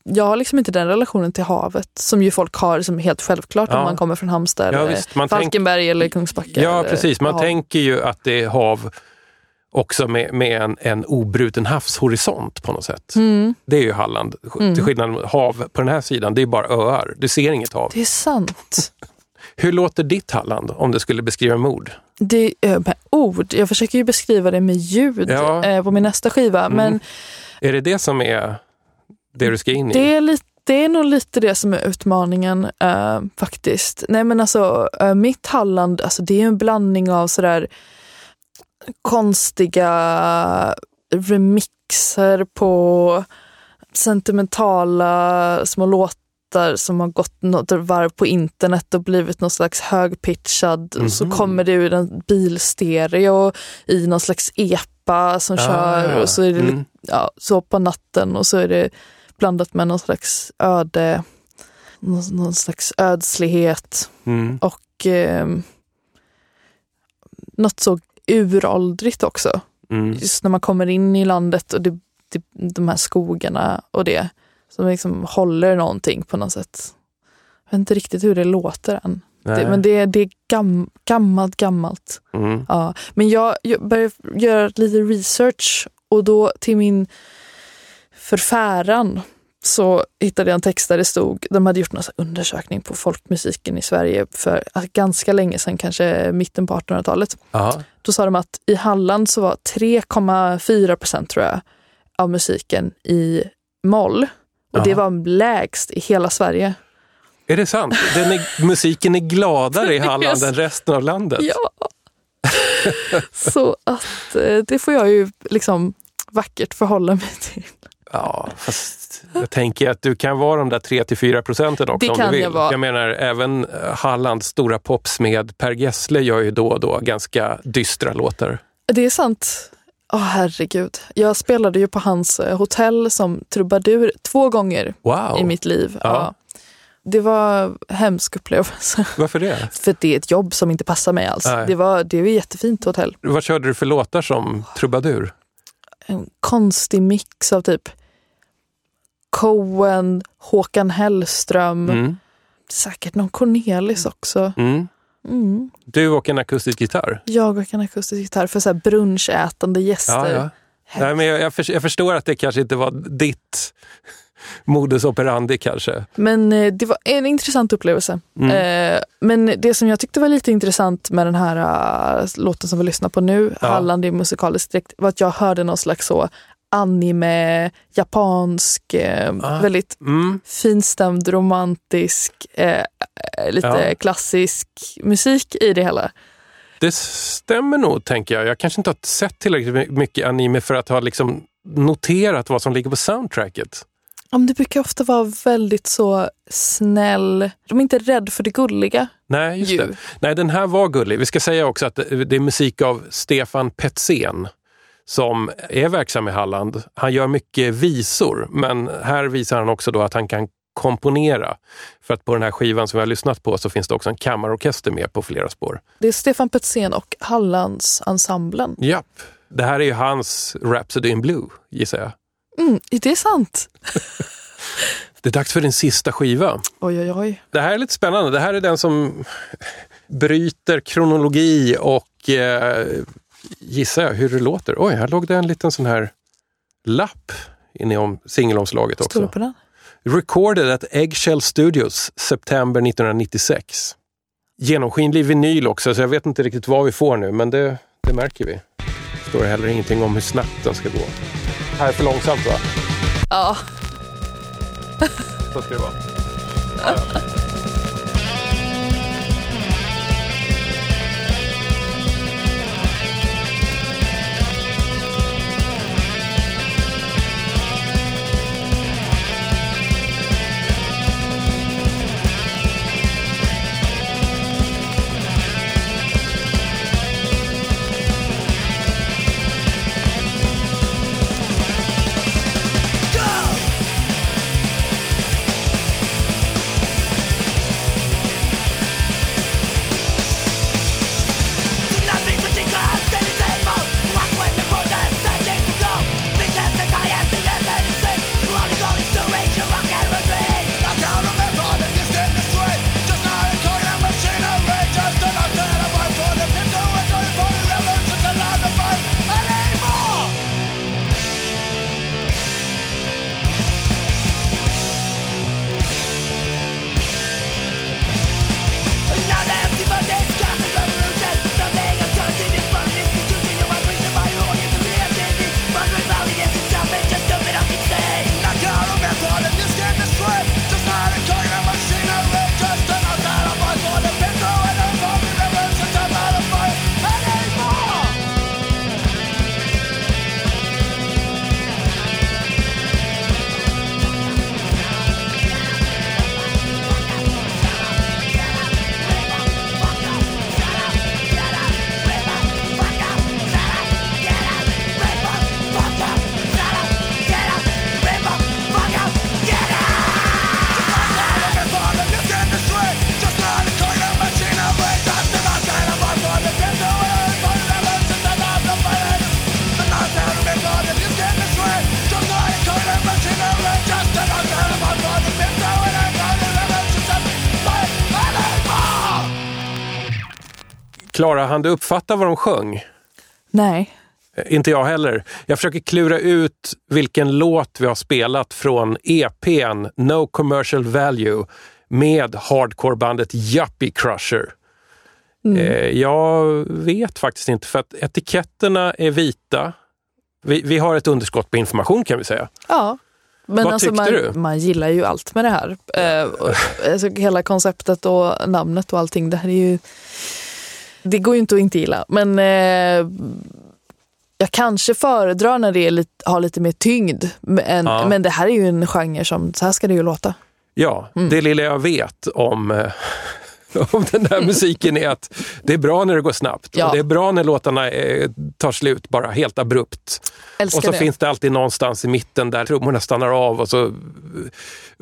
jag har liksom inte den relationen till havet som ju folk har som är helt självklart Ja. om man kommer från Halmstad, Ja, visst, man tänk- Falkenberg eller Kungsbacka. Ja, eller precis. Man hav. tänker ju att det är hav också med, med en, en obruten havshorisont på något sätt. Mm, Det är ju Halland. Till skillnad från hav på den här sidan, det är bara öar. Du ser inget hav. det är sant. Hur låter ditt Halland om du skulle beskriva med ord? Det är med ord. Jag försöker ju beskriva det med ljud Ja. eh, på min nästa skiva. Mm. Men Är det det som är det du ska in i? det är, lite, det är nog lite det som är utmaningen eh, faktiskt. Nej men alltså eh, mitt Halland, alltså, det är en blandning av sådär konstiga remixer på sentimentala små låtar som har gått något varv på internet och blivit någon slags högpitchad. Och Så Mhm. kommer det ur en bilstereo i någon slags epa som Ah, kör och så är det Mm. ja, så på natten och så är det blandat med någon slags öde, någon, någon slags ödslighet Mm. och eh, något så uråldrigt också. Mm. Just när man kommer in i landet och det, det, de här skogarna och det som liksom håller någonting på något sätt. Jag vet inte riktigt hur det låter än. Det, men det, det är gam, gammalt, gammalt. Mm. Ja, men jag, jag började göra lite research och då till min förfäran så hittade jag en text där det stod, de hade gjort här undersökning på folkmusiken i Sverige för ganska länge sedan, kanske mitten på 1800-talet. Ja. Då sa de att i Halland så var 3,4 procent tror jag av musiken i moll. Och det Ja. var lägst i hela Sverige. Är det sant? Den är, musiken är gladare i Halland än resten av landet? Ja. så att eh, det får jag ju liksom vackert förhålla mig till. Ja, fast jag tänker att du kan vara de där 3-4 procenten också Det om kan du vill. jag vara. menar, även eh, Hallands stora popsmed Per Gessle gör ju då och då ganska dystra låtar. Det är sant. Åh herregud. Jag spelade ju på hans eh, hotell som trubadur två gånger Wow! i mitt liv. Ja. Ja. Det var hemsk upplevelse. Varför det? För det är ett jobb som inte passar mig alls. Nej. Det var, det var ett jättefint hotell. Vad körde du för låtar som trubadur? En konstig mix av typ Cohen, Håkan Hellström, Mm. säkert någon Cornelis också. Mm. Mm. Du och en akustisk gitarr? Jag och en akustisk gitarr för så här brunchätande gäster. Ja, ja. Nej, men jag, jag, för, jag förstår att det kanske inte var ditt modus operandi kanske. Men eh, det var en intressant upplevelse. Mm. Eh, men det som jag tyckte var lite intressant med den här eh, låten som vi lyssnar på nu, Ja. Halland i musikalisk direkt, var att jag hörde någon slags så anime, japansk, eh, Ah. väldigt Mm. finstämd, romantisk, eh, eh, lite Ja. klassisk musik i det hela. Det stämmer nog, tänker jag. Jag kanske inte har sett tillräckligt mycket anime för att ha liksom noterat vad som ligger på soundtracket. Ja, det brukar ofta vara väldigt så snäll, de är inte rädda för det gulliga. Nej, just Ju. det. Nej, den här var gullig. Vi ska säga också att det det är musik av Stefan Petzén som är verksam i Halland. Han gör mycket visor, men här visar han också då att han kan komponera. För att på den här skivan som vi har lyssnat på så finns det också en kammarorkester med på flera spår. Det är Stefan Petzén och Hallandsensemblen. Japp. Det här är ju hans Rhapsody in Blue, gissar jag. Mm, det är sant. Det är dags för din sista skiva. Oj, oj, oj. Det här är lite spännande. Det här är den som bryter kronologi och eh, gissar jag hur det låter. Oj, här låg det en liten sån här lapp inne om singelomslaget Står det också. på den? Recorded at Eggshell Studios, September 1996. genomskinlig vinyl också, så jag vet inte riktigt vad vi får nu, men det, det märker vi. Det står heller ingenting om hur snabbt den ska gå. Här är för långsamt va? Ja, Så ska det vara. Klara, hann du uppfatta vad de sjöng? nej. Eh, Inte jag heller. Jag försöker klura ut vilken låt vi har spelat från EPn No Commercial Value med hardcorebandet Yuppie Crusher. Eh, jag vet faktiskt inte för att etiketterna är vita. Vi, vi har ett underskott på information kan vi säga. Ja. Men Vad alltså man, du? man gillar ju allt med det här. Eh, och, alltså, hela konceptet och namnet och allting. Det här är ju... Det går ju inte att inte gilla. Men eh, jag kanske föredrar när det är lite, har lite mer tyngd. Men, Ja. men det här är ju en genre som, så här ska det ju låta. Ja, Mm. det lilla jag vet om, eh, om den där musiken är att det är bra när det går snabbt. Ja. Och det är bra när låtarna eh, tar slut bara helt abrupt. Älskar Och så det. finns det alltid någonstans i mitten där trummorna stannar av och så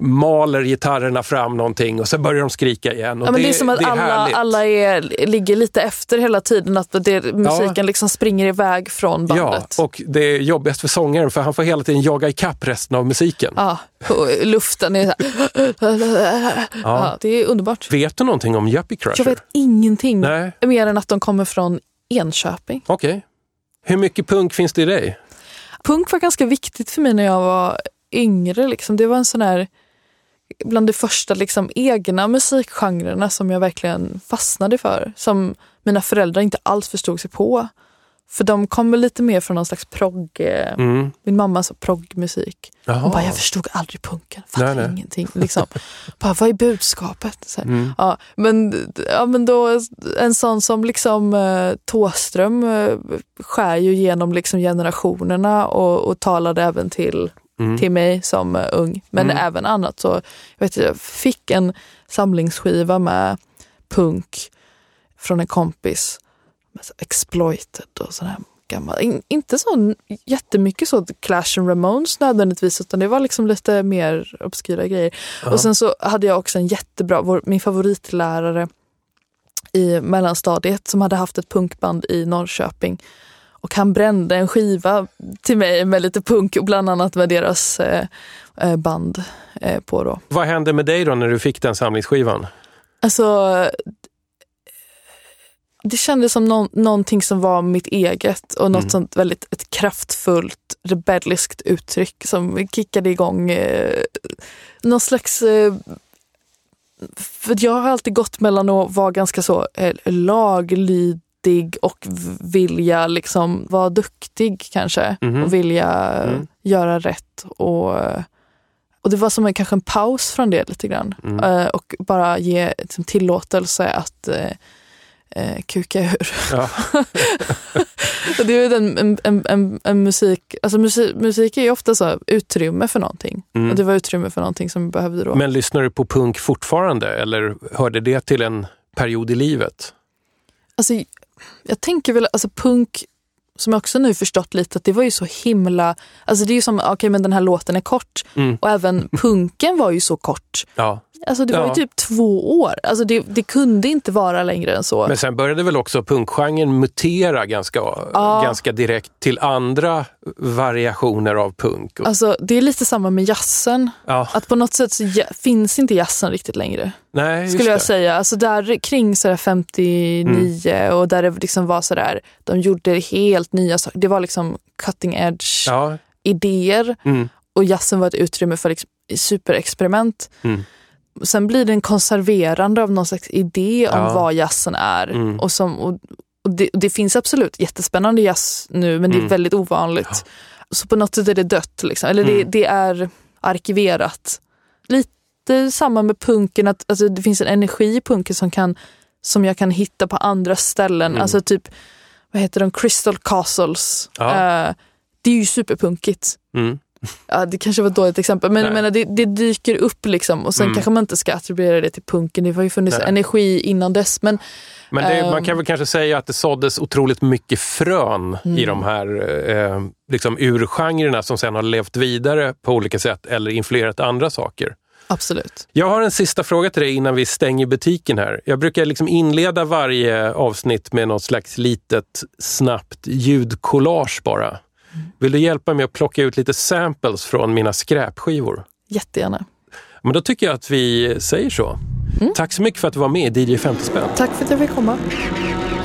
maler gitarrerna fram någonting och så börjar de skrika igen. Ja, men det, är som att det är alla, härligt. alla är, ligger lite efter hela tiden. Att det, musiken liksom springer iväg från Ja, bandet. och det är jobbigast för sångaren för han får hela tiden jaga ikapp resten av musiken. Ja, och luften är så här. Ja, det är underbart. Vet du någonting om Yuppie Crusher? Jag vet ingenting Nej, mer än att de kommer från Enköping. okej. Hur mycket punk finns det i dig? Punk var ganska viktigt för mig när jag var yngre. Liksom. Det var en sån här, bland de första liksom, egna musikgenrerna som jag verkligen fastnade för. Som mina föräldrar inte alls förstod sig på. För de kommer lite mer från någon slags progg... eh, Mm. Min mamma sa proggmusik. Hon bara, jag förstod aldrig punken. Fattade Nej, nej. ingenting. Liksom. bara, vad är budskapet? Mm. Ja, men, ja, men då, en sån som liksom eh, Thåström eh, skär ju genom liksom generationerna och, och talade även till, Mm. till mig som eh, ung. Men Mm. även annat. Så, jag, vet, jag fick en samlingsskiva med punk från en kompis. Med exploited och sån här gammal. In, inte så jättemycket så Clash and Ramones nödvändigtvis utan det var liksom lite mer obskyra grejer. Och sen så hade jag också en jättebra, vår, min favoritlärare i mellanstadiet som hade haft ett punkband i Norrköping. Och han brände en skiva till mig med lite punk och bland annat med deras eh, eh, band eh, på då. Vad hände med dig då när du fick den samlingsskivan? Alltså, det kändes som någon, någonting som var mitt eget och något Mm. sånt väldigt ett kraftfullt rebelliskt uttryck som kickade igång eh, någon slags eh, för jag har alltid gått mellan att vara ganska så eh, laglydig och v- vilja liksom vara duktig kanske. Mhm. Och vilja Mm. göra rätt. Och, och det var som en, kanske en paus från det lite grann. Mm. Eh, och bara ge liksom, tillåtelse att eh, eh, kuka ur. Ja. Och det är ju en, en, en, en musik, alltså musik, musik är ju ofta så utrymme för någonting. Mm. Och det var utrymme för någonting som vi behövde då. Men lyssnar du på punk fortfarande eller hörde det till en period i livet? Alltså, jag tänker väl, alltså punk, som jag också nu förstått lite, att det var ju så himla, alltså det är ju som, okej men den här låten är kort. Mm. Och även punken var ju så kort. Ja. Alltså det var Ja. ju typ två år. Alltså det, det kunde inte vara längre än så. Men sen började väl också punkgenren mutera ganska, ganska direkt till andra variationer av punk. Alltså det är lite samma med jazzen. ja. Att på något sätt så ja, finns inte jazzen riktigt längre. Nej, Skulle jag det. säga. Alltså där kring sådär 59 och där det liksom var sådär, de gjorde helt nya saker. Det var liksom cutting edge Ja. idéer Mm. och jazzen var ett utrymme för liksom superexperiment. Mm. Sen blir det en konserverande av någon slags idé om Ja. vad jazzen är. Mm. Och, som, och, och det, det finns absolut jättespännande jazz nu men det Mm. är väldigt ovanligt. Så på något sätt är det dött, liksom. eller det, Mm. det är arkiverat. Lite samma med punken, att alltså, det finns en energi i punken som, kan, som jag kan hitta på andra ställen. Mm. Alltså typ, vad heter de, Crystal Castles. Ja. Eh, det är ju superpunkigt. Mm. Ja, det kanske var ett dåligt exempel, men jag menar, det, det dyker upp liksom och sen Mm. kanske man inte ska attribuera det till punken. Det har ju funnits Nej. energi innan dess. Men Men det, man Ehm. kan väl kanske säga att det såddes otroligt mycket frön Mm. i de här eh, liksom urgenrerna som sen har levt vidare på olika sätt eller influerat andra saker. absolut. Jag har en sista fråga till dig innan vi stänger butiken här. Jag brukar liksom inleda varje avsnitt med något slags litet snabbt ljudkollage bara. Vill du hjälpa mig att plocka ut lite samples från mina skräpskivor? Jättegärna. Men då tycker jag att vi säger så. Tack så mycket för att du var med i DJ 50 spänn. Tack för att jag fick komma.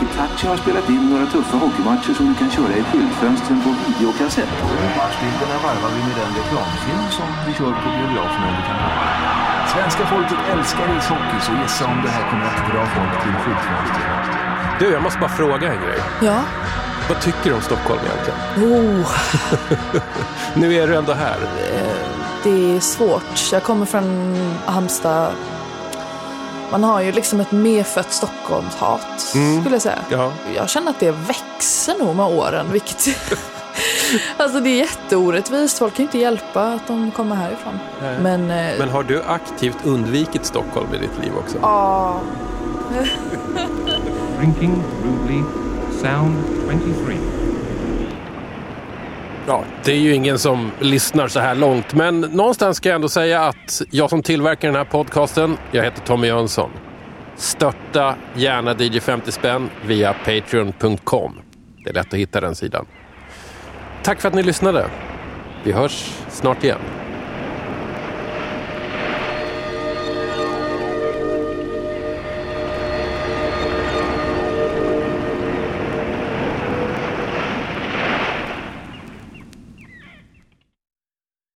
Hitachi har spelat in några tuffa hockeymatcher som du kan köra i skyltfönstren på videokassett. Matchbilderna varvar vi med den reklamfilm som vi kör på biograferna under kanalen. Svenska folket älskar ishockey så gissa om det här kommer att dra folk till skyltfönstren. Du, jag måste bara fråga en grej. Ja. Vad tycker du om Stockholm egentligen? Oh, Nu är du ändå här. det är svårt. Jag kommer från Halmstad. Man har ju liksom ett medfött Stockholmshat, Mm. skulle jag säga. Ja. Jag känner att det växer nog med åren, vilket... alltså det är jätteorättvist. Folk kan ju inte hjälpa att de kommer härifrån. Nej. Men, eh, Men har du aktivt undvikit Stockholm i ditt liv också? ja, Drinking Rudely, Sound 23. Ja, det är ju ingen som lyssnar så här långt, men någonstans ska jag ändå säga att jag som tillverkar den här podcasten, jag heter Tommy Jönsson. Stötta gärna DJ 50 spänn via patreon.com. Det är lätt att hitta den sidan. Tack för att ni lyssnade. Vi hörs snart igen.